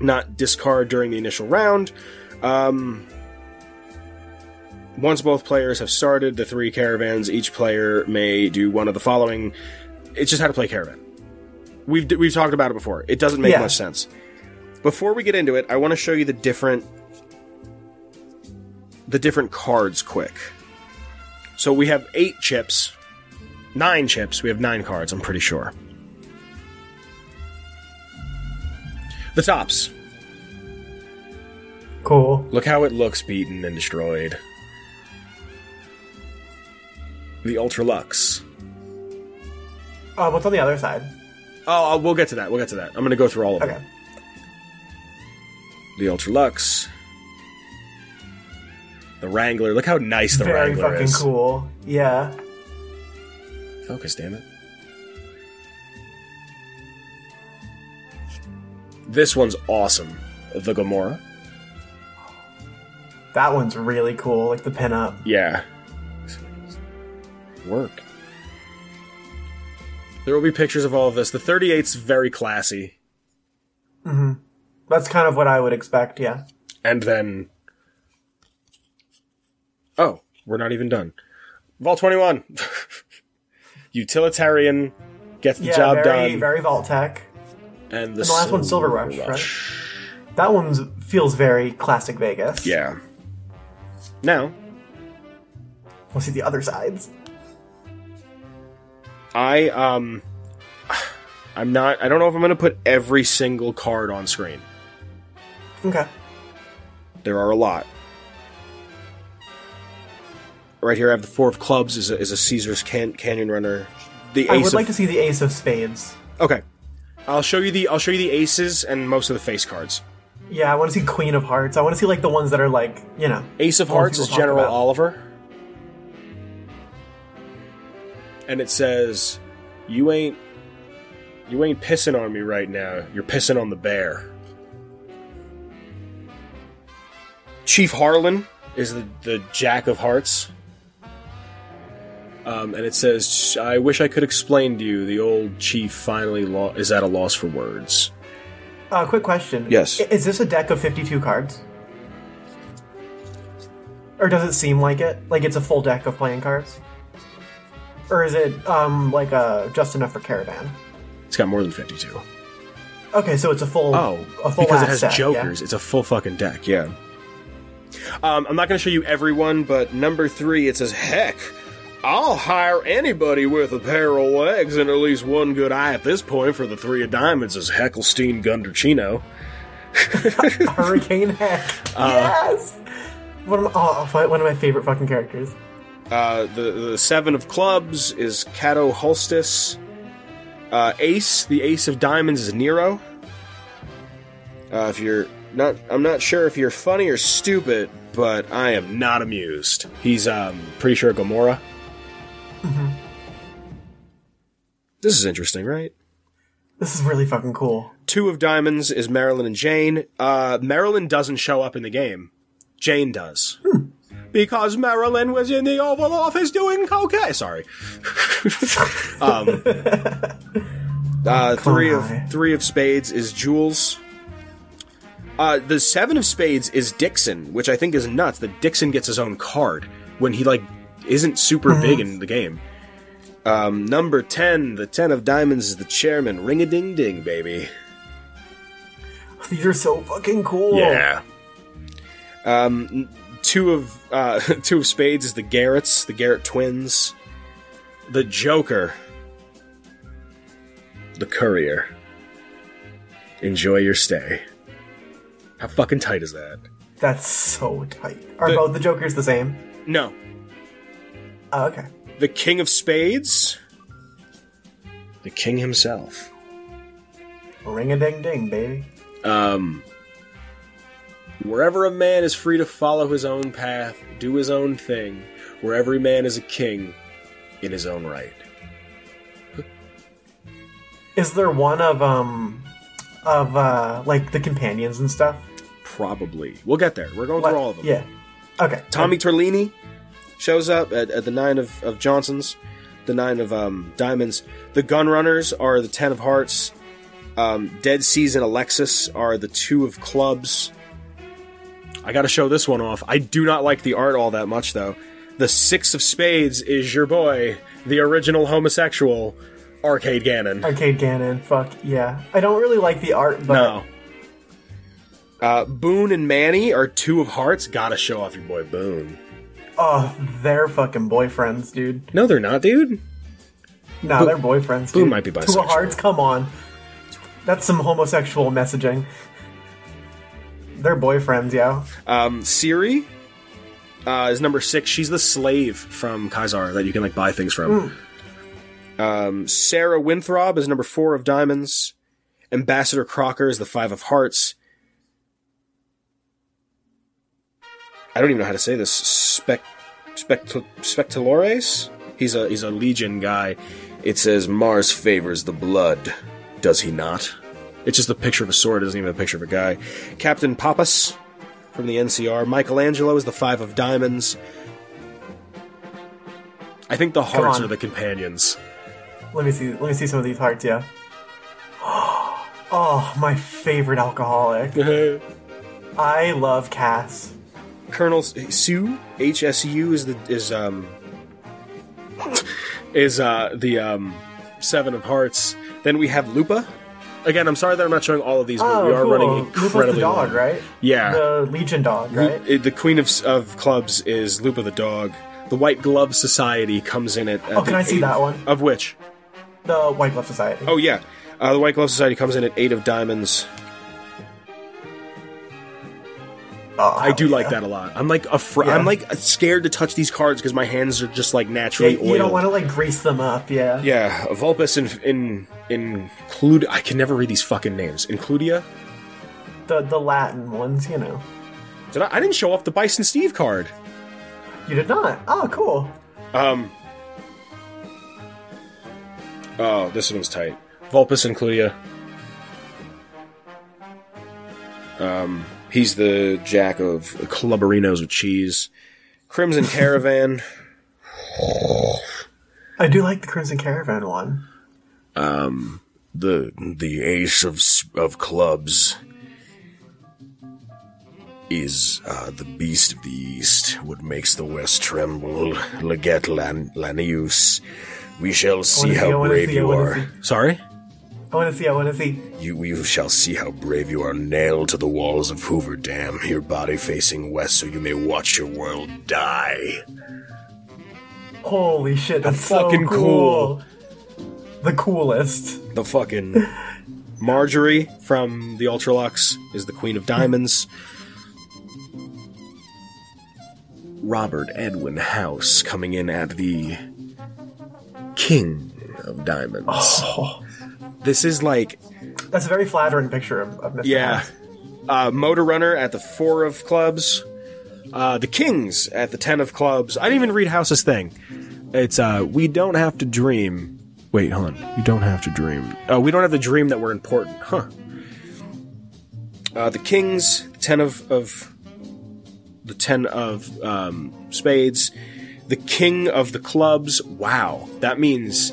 not discard during the initial round. Um, once both players have started the three caravans, each player may do one of the following. It's just how to play caravan. We've we've talked about it before. It doesn't make Yeah. much sense. Before we get into it, I want to show you the different the different cards quick. So we have eight chips, nine chips. We have nine cards. I'm pretty sure. The tops. Cool. Look how it looks beaten and destroyed. The Ultra-Luxe. Uh, what's on the other side? Oh, I'll- we'll get to that. We'll get to that. I'm going to go through all of Okay. them. The Ultra-Luxe. The Wrangler. Look how nice the Very Wrangler is. Very fucking cool. Yeah. Focus, damn it. This one's awesome. The Gomorrah. That one's really cool. Like the pinup. Yeah. Work. There will be pictures of all of this. The 38's very classy. Mhm. That's kind of what I would expect. Yeah. And then. Oh, we're not even done. Vault 21. (laughs) Utilitarian gets the Yeah, job very, done. very Vault-Tec. And the, the last one, Silver Rush, That one feels very classic Vegas. Yeah. Now, We'll see the other sides. I um (sighs) I'm not I don't know if I'm going to put every single card on screen. Okay. There are a lot. Right here I have the 4 of clubs is a, is a Caesar's can, Canyon Runner. The I would of, like to see the Ace of Spades. Okay. I'll show you the I'll show you the aces and most of the face cards. Yeah, I want to see Queen of Hearts. I want to see like the ones that are like, you know. Ace of Hearts is General about. Oliver. And it says, "You ain't you ain't pissing on me right now. You're pissing on the bear." Chief Harlan is the, the Jack of Hearts. Um, and it says, "I wish I could explain to you. The old chief finally lo- is at a loss for words." Uh, quick question. Yes. I- Is this a deck of 52 cards? Or does it seem like it? Like it's a full deck of playing cards? Or is it um like uh just enough for Caravan? It's got more than fifty-two. Okay, so it's a full Oh, a full because it ass has set, jokers. It's a full fucking deck. Yeah. Um, I'm not going to show you everyone, but number three, it says, "Heck, I'll hire anybody with a pair of legs and at least one good eye at this point for the three of diamonds." Is Heckelstein Gunderchino? (laughs) Hurricane Heck. Uh, yes. One of my, oh, one of my favorite fucking characters. Uh, the the seven of clubs is Cato Holstis. Uh, ace, the ace of diamonds is Nero. Uh, if you're not, I'm not sure if you're funny or stupid, but I am not amused. He's um pretty sure Gomorrah. This is interesting, right? This is really fucking cool. Two of diamonds is Marilyn and Jane. Uh, Marilyn doesn't show up in the game. Jane does. Because Marilyn was in the Oval Office doing cocaine. Sorry. (laughs) um, uh, three of three of spades is Jules. Uh, the seven of spades is Dixon, which I think is nuts. That Dixon gets his own card when he like isn't super big in the game. Um, number ten, the ten of diamonds is the chairman. Ring a ding ding, baby. (laughs) You're so fucking cool. Yeah. Um, two of uh, (laughs) two of spades is the Garretts, the Garrett twins. The Joker, the Courier. Enjoy your stay. How fucking tight is that? That's so tight. Are The- both the Jokers the same? No, Oh, okay. the King of Spades, the King himself. Ring a ding ding, baby. Um, wherever a man is free to follow his own path, do his own thing, where every man is a king in his own right. Is there one of um of uh like the companions and stuff? Probably. We'll get there. We're going What- through all of them. Yeah. Okay. Tommy Torini shows up at, at the nine of, of Johnson's, the nine of um, diamonds. The gun runners are the ten of hearts. Um, Dead Seas and Alexis are the two of clubs. I got to show this one off. I do not like the art all that much, though. The six of spades is your boy, the original homosexual, Arcade Gannon. Arcade Gannon. Fuck yeah. I don't really like the art, but No. Uh, Boone and Manny are two of hearts. Gotta show off your boy Boone. Oh, they're fucking boyfriends, dude. No, they're not, dude. No, they're boyfriends. Dude. might be Two bisexual. of Hearts. Come on. That's some homosexual messaging. They're boyfriends, yeah. Um, Siri uh, is number six. She's the slave from Kaisar that you can like buy things from. Um, Sarah Weintraub is number four of diamonds. Ambassador Crocker is the five of hearts. I don't even know how to say this. Spec, spectul. He's a he's a legion guy. It says Mars favors the blood. Does he not? It's just a picture of a sword. It isn't even have a picture of a guy. Captain Pappas from the NCR. Michelangelo is the five of diamonds. I think the hearts are the companions. Let me see. Let me see some of these hearts, yeah. (gasps) Oh, my favorite alcoholic. (laughs) I love Cass. Colonel Sue HSU is the is um is uh, the um, Seven of Hearts. Then we have Lupa. Again, I'm sorry that I'm not showing all of these, but Oh, we are cool. running Lupa's incredibly the dog, long. right? Yeah. The Legion dog, right? It- the Queen of, of Clubs is Lupa the dog. The White Glove Society comes in at. at Oh, can I see that one? Of which? The White Glove Society. Oh yeah, uh, the White Glove Society comes in at eight of diamonds. Oh, I do hell like that a lot. I'm like afraid. Yeah. I'm like scared to touch these cards because my hands are just like Yeah, naturally you don't want to like grease them up, yeah. Yeah, Vulpes in in include. I can never read these fucking names. Includia. The the Latin ones, you know. Did I, I didn't show off the Bison Steve card. You did not. Oh, cool. Um. Oh, this one's tight. Vulpes Includia. Um, he's the jack of clubberinos with cheese. Crimson (laughs) Caravan. I do like the Crimson Caravan one. Um, the the ace of of clubs is uh, the beast of the east, what makes the west tremble. Legate Lan- Lanius. We shall see see, how brave see, you wanna are. Sorry. I want to see. I want to see. You, you shall see how brave you are nailed to the walls of Hoover Dam, your body facing west so you may watch your world die. Holy shit, that's so fucking cool. The coolest. The fucking Marjorie from the Ultra-Luxe is the Queen of Diamonds. Robert Edwin House coming in at the King of Diamonds. Oh, This is like that's a very flattering picture of, of Mr. Yeah. Uh, Motor Runner at the four of clubs. Uh, the Kings at the ten of clubs. I didn't even read House's thing. It's uh, we don't have to dream. Wait, hon. You don't have to dream. Uh, we don't have to dream that we're important, huh? Uh, the Kings, ten of of the ten of um, spades. The King of the clubs. Wow, that means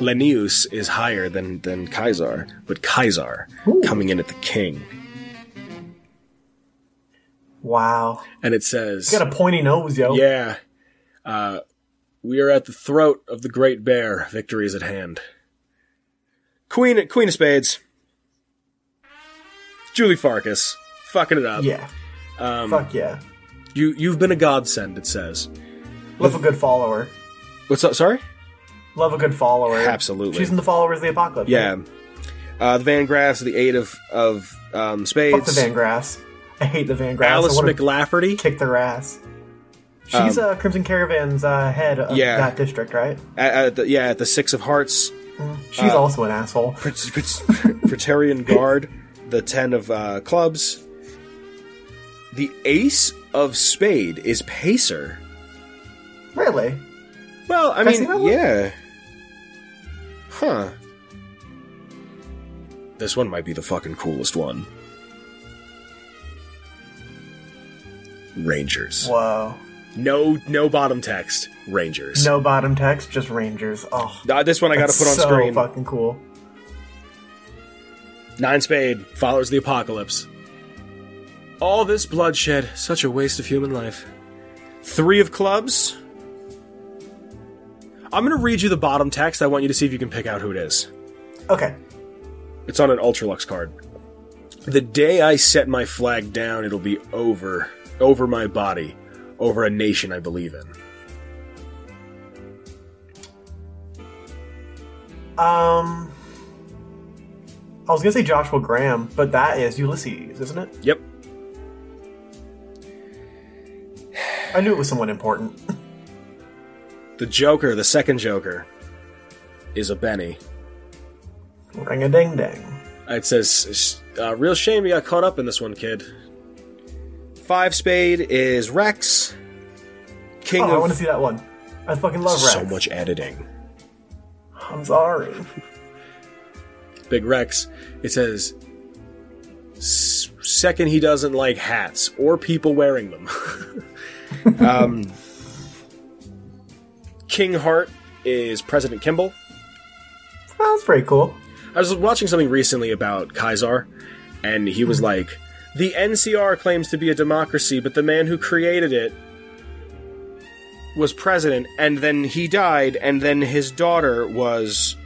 Lenius is higher than than Kaisar, but Kaisar coming in at the King. Wow. and it says, You got a pointy nose, yo. "Yeah, uh, we are at the throat of the great bear. Victory is at hand." Queen, Queen of Spades, Julie Farkas, fucking it up. Yeah. Um, Fuck yeah. You, you've been a godsend. It says. Love a good follower. What's up? Sorry. Love a good follower. Absolutely. She's in the followers of the apocalypse. Yeah. right? Uh, the Van Graffs, the eight of of um, Fuck spades. the Van Graffs. I hate the Van Graffs. Alice McLafferty. kick their ass. She's uh, Crimson Caravan's uh, head of Um, yeah. that district, right? At, at the, yeah, at the six of hearts. She's Uh, also an asshole. Praetorian Guard, the ten of uh, clubs. The ace of spade is Pacer. Really? Well, I mean, yeah. Huh. This one might be the fucking coolest one. Rangers. Whoa. No, no bottom text. Rangers. No bottom text, just Rangers. Oh, Uh, this one I got to put on so screen. fucking cool. Nine Spade follows the apocalypse. All this bloodshed, such a waste of human life. Three of clubs. I'm going to read you the bottom text. I want you to see if you can pick out who it is. Okay. It's on an Ultra-Luxe card. The day I set my flag down, it'll be over. Over my body. Over a nation I believe in. Um, I was gonna say Joshua Graham, but that is Ulysses, isn't it? Yep. I knew it was someone important. (laughs) The Joker, the second Joker, is a Benny. Ring a ding ding. It says, uh, "Real shame you got caught up in this one, kid." Five Spade is Rex. King Oh, I want to see that one. I fucking love Rex. so much editing. I'm sorry. (laughs) Big Rex. It says, "S- second, he doesn't like hats or people wearing them. (laughs) um, King Heart is President Kimball. That's pretty cool. I was watching something recently about Kaiser, and he was like, "The NCR claims to be a democracy, but the man who created it was president, and then he died, and then his daughter was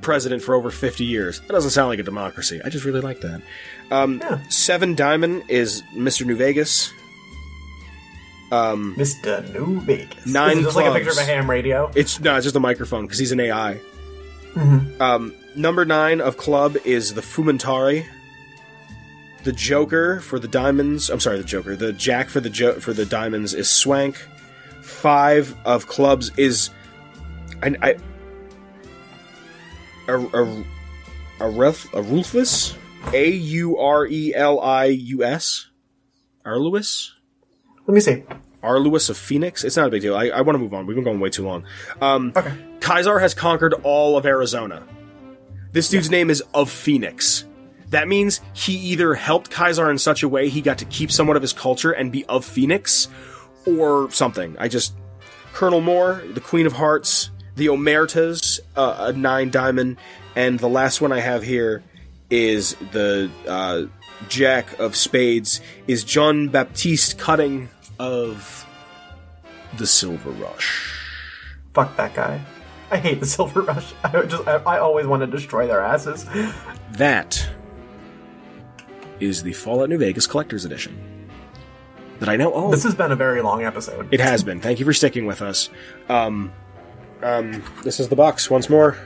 president for over 50 years. That doesn't sound like a democracy. I just really like that. Um, Yeah. Seven Diamond is Mr. New Vegas. Mr. New Vegas. Nine Is it just like a picture of a ham radio? It's no, it's just a microphone because he's an AI. Mm-hmm. Um, number nine of club is the Fumentari. The Joker for the diamonds. I'm sorry, the Joker. The Jack for the jo- for the diamonds is Swank. Five of clubs is, I, I a a a ref a Ruthless. A U R E L I U S. Arluis. Let me see. Arluis of Phoenix. It's not a big deal. I, I want to move on. We've been going way too long. Um, Okay. Kaiser has conquered all of Arizona. This dude's name is of Phoenix. That means he either helped Kaiser in such a way he got to keep somewhat of his culture and be of Phoenix, or something. I just Colonel Moore, the Queen of Hearts, the Omertas, uh, a nine diamond, and the last one I have here is the uh, Jack of Spades. Is John Baptiste Cutting of the Silver Rush? Fuck that guy. I hate the (laughs) Silver Rush. I just I, I always want to destroy their asses. That is the Fallout New Vegas Collector's Edition that I now own. This has been a very long episode. It has been. Thank you for sticking with us. Um, um, this is the box once more.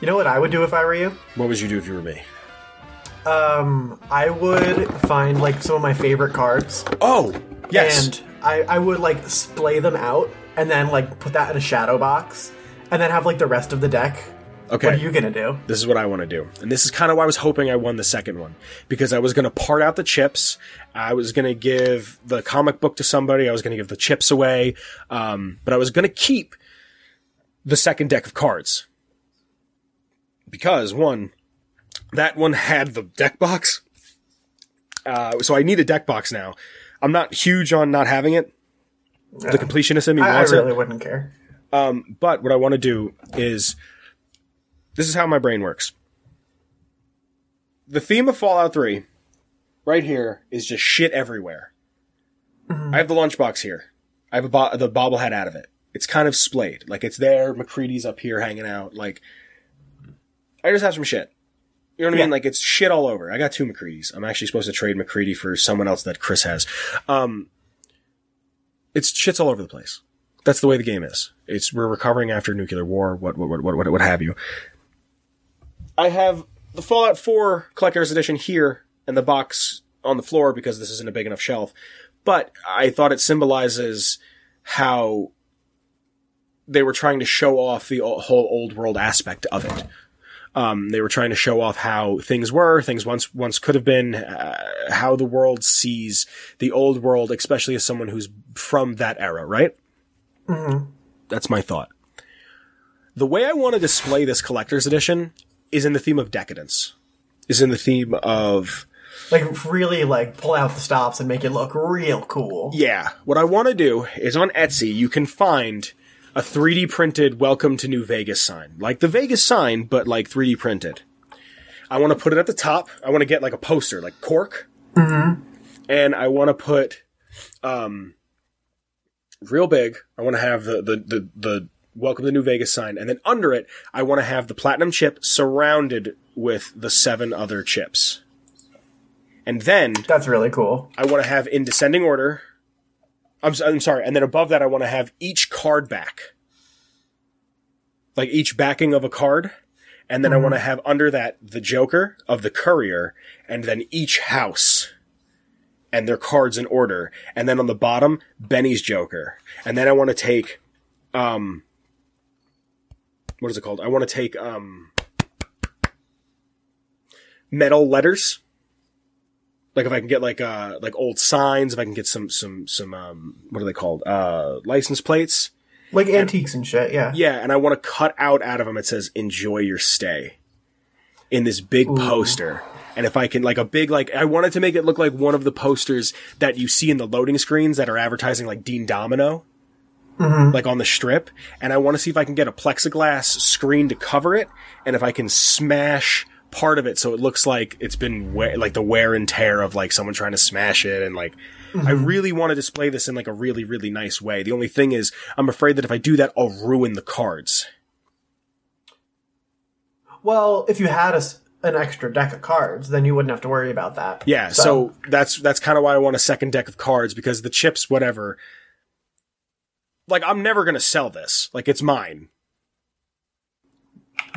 You know what I would do if I were you? What would you do if you were me? Um, I would find like some of my favorite cards, Oh, yes. and I, I would like splay them out, and then like put that in a shadow box, and then have like the rest of the deck. okay. What are you gonna do? This is what I want to do. And this is kind of why I was hoping I won the second one. Because I was going to part out the chips. I was going to give the comic book to somebody. I was going to give the chips away. Um, but I was going to keep the second deck of cards. Because, one, that one had the deck box. Uh, so I need a deck box now. I'm not huge on not having it. The completionist in me I, I wants really it. wouldn't care. But what I want to do is this is how my brain works. The theme of Fallout 3 right here is just shit everywhere. I have the lunchbox here. I have a bo- the bobblehead out of it. It's kind of splayed. Like it's there, MacCready's up here hanging out. Like I just have some shit. You know what I mean? Like it's shit all over. I got two MacCready's. I'm actually supposed to trade McCready for someone else that Chris has. Um, it's shit's all over the place. That's the way the game is. It's we're recovering after nuclear war. What what what what what, what have you? I have the Fallout 4 collector's edition here and the box on the floor because this isn't a big enough shelf. But I thought it symbolizes how they were trying to show off the whole old world aspect of it. Um, they were trying to show off how things were, things once once could have been, uh, how the world sees the old world, especially as someone who's from that era, right? That's my thought. The way I want to display this collector's edition is in the theme of decadence, is in the theme of Like really, like pull out the stops and make it look real cool. Yeah, what I want to do is on Etsy, you can find a 3D printed Welcome to New Vegas sign. Like the Vegas sign, but like 3D printed. I want to put it at the top. I want to get like a poster, like cork. Mm-hmm. And I want to put, um, real big. I want to have the, the, the, the Welcome to New Vegas sign. And then under it, I want to have the platinum chip surrounded with the seven other chips. And then That's really cool. I want to have in descending order. I'm, I'm sorry. And then above that, I want to have each card back. Like each backing of a card. And then I want to have under that the Joker of the Courier and then each house and their cards in order. And then on the bottom, Benny's Joker. And then I want to take, um, what is it called? I want to take, um, metal letters like if I can get like uh like old signs, if I can get some some some um what are they called uh license plates, Like antiques and shit. Yeah. yeah, and I want to cut out out of them. It says "Enjoy your stay" in this big poster, and if I can like a big like I wanted to make it look like one of the posters that you see in the loading screens that are advertising like Dean Domino. Like on the strip, and I want to see if I can get a plexiglass screen to cover it, and if I can smash part of it so it looks like it's been we- like the wear and tear of like someone trying to smash it and like I mm-hmm. really want to display this in like a really really nice way. The only thing is I'm afraid that if I do that I'll ruin the cards. Well, if you had a an extra deck of cards, then you wouldn't have to worry about that. Yeah, so, that's that's kind of why I want a second deck of cards because the chips whatever like I'm never going to sell this. Like it's mine.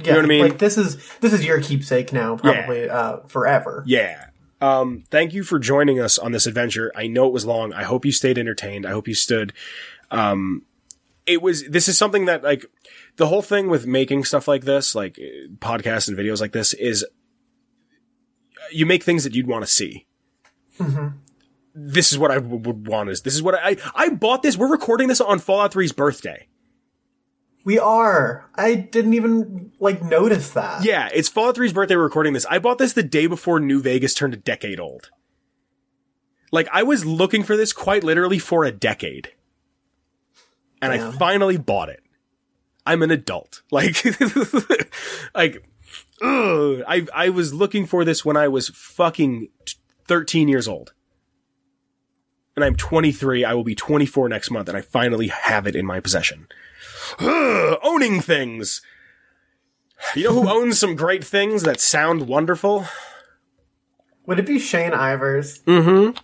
Yeah, know what I mean? Like this is this is your keepsake now, probably uh, forever. Yeah. Um, thank you for joining us on this adventure. I know it was long. I hope you stayed entertained. I hope you stood. Um, it was, this is something that like the whole thing with making stuff like this, like uh, podcasts and videos like this is you make things that you'd want to see. This is what I w- would want is this is what I, I bought this. We're recording this on Fallout 3's birthday. We are. I didn't even like notice that. Yeah, it's Fallout 3's birthday. We're recording this. I bought this the day before New Vegas turned a decade old. Like, I was looking for this quite literally for a decade. And I finally bought it. I'm an adult. (laughs) Like, like, ugh. I, I was looking for this when I was fucking 13 years old. And I'm 23. I will be 24 next month, and I finally have it in my possession. (sighs) Owning things. You know who (laughs) owns some great things that sound wonderful? Would it be Shane Ivers? Mm-hmm.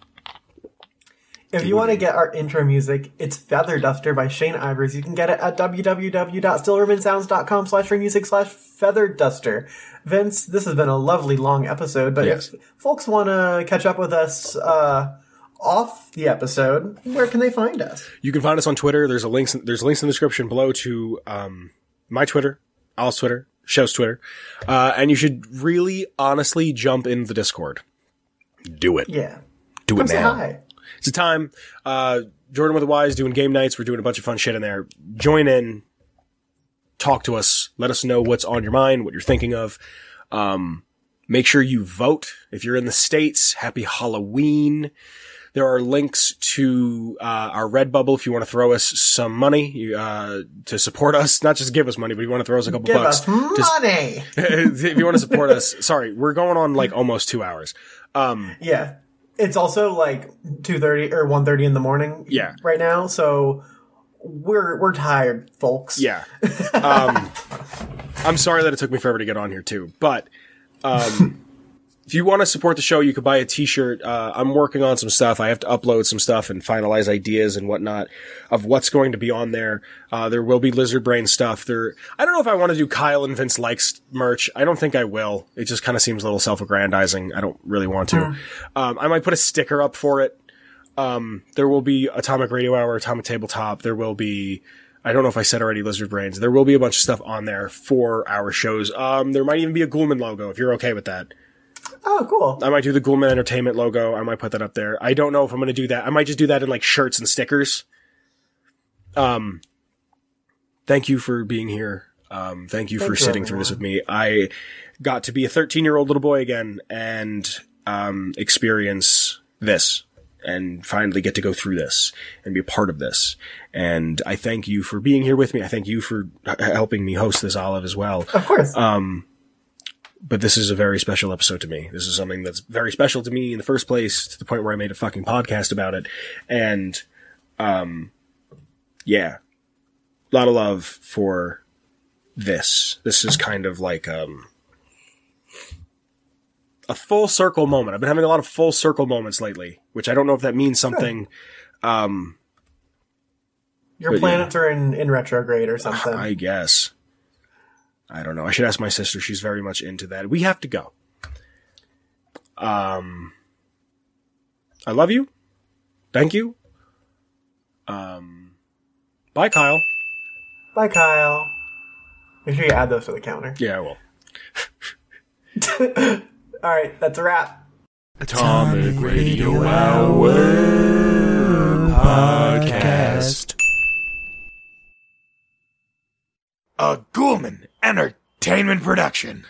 If you want to get our intro music, it's Feather Duster by Shane Ivers. You can get it at www.silvermansounds.com slash music slash feather duster. Vince, this has been a lovely long episode, but Yes. if folks want to catch up with us uh, off the episode, where can they find us? You can find us on Twitter. There's a links. There's links in the description below to um, my Twitter, Al's Twitter, show's Twitter, uh, and you should really, honestly, jump in the Discord. Do it. Yeah. Do Come it say now. hi. It's a time. Uh, Jordan with the Wise doing game nights. We're doing a bunch of fun shit in there. Join in. Talk to us. Let us know what's on your mind, what you're thinking of. Um, make sure you vote. If you're in the States, happy Halloween. There are links to, uh, our Redbubble if you want to throw us some money, you, uh, to support us. Not just give us money, but if you want to throw us a couple Give bucks. us money. (laughs) if you want to support us. Sorry, we're going on like almost two hours. Um, Yeah. It's also like 2.30 or 1.30 in the morning Yeah. right now, so we're we're tired, folks. Yeah. (laughs) Um, I'm sorry that it took me forever to get on here too, but um, if you want to support the show, you could buy a T-shirt. Uh, I'm working on some stuff. I have to upload some stuff and finalize ideas and whatnot of what's going to be on there. Uh, there will be Lizard Brain stuff. There, I don't know if I want to do Kyle and Vince likes merch. I don't think I will. It just kind of seems a little self-aggrandizing. I don't really want to. Um, I might put a sticker up for it. Um, there will be Atomic Radio Hour, Atomic Tabletop. There will be, I don't know if I said already, Lizard Brains. There will be a bunch of stuff on there for our shows. Um, there might even be a Ghoulman logo if you're okay with that. Oh, cool. I might do the Ghoulman Entertainment logo. I might put that up there. I don't know if I'm going to do that. I might just do that in like shirts and stickers. Um, thank you for being here. Um, thank you for you, sitting through this with me. I got to be a 13 year old little boy again and, um, experience this and finally get to go through this and be a part of this. And I thank you for being here with me. I thank you for h- helping me host this Olive as well Of course. Um, but this is a very special episode to me. This is something that's very special to me in the first place, to the point where I made a fucking podcast about it. And, um, yeah, a lot of love for this. This is kind of like, um, a full circle moment. I've been having a lot of full circle moments lately, which I don't know if that means something. Um, Your planets are in, in retrograde or something. I guess. I don't know. I should ask my sister. She's very much into that. We have to go. Um, I love you. Thank you. Um, bye, Kyle. Bye, Kyle. Make sure you add those to the counter. Yeah, I will. (laughs) All right, that's a wrap. Atomic Radio Hour Podcast. A Ghoulman Entertainment production.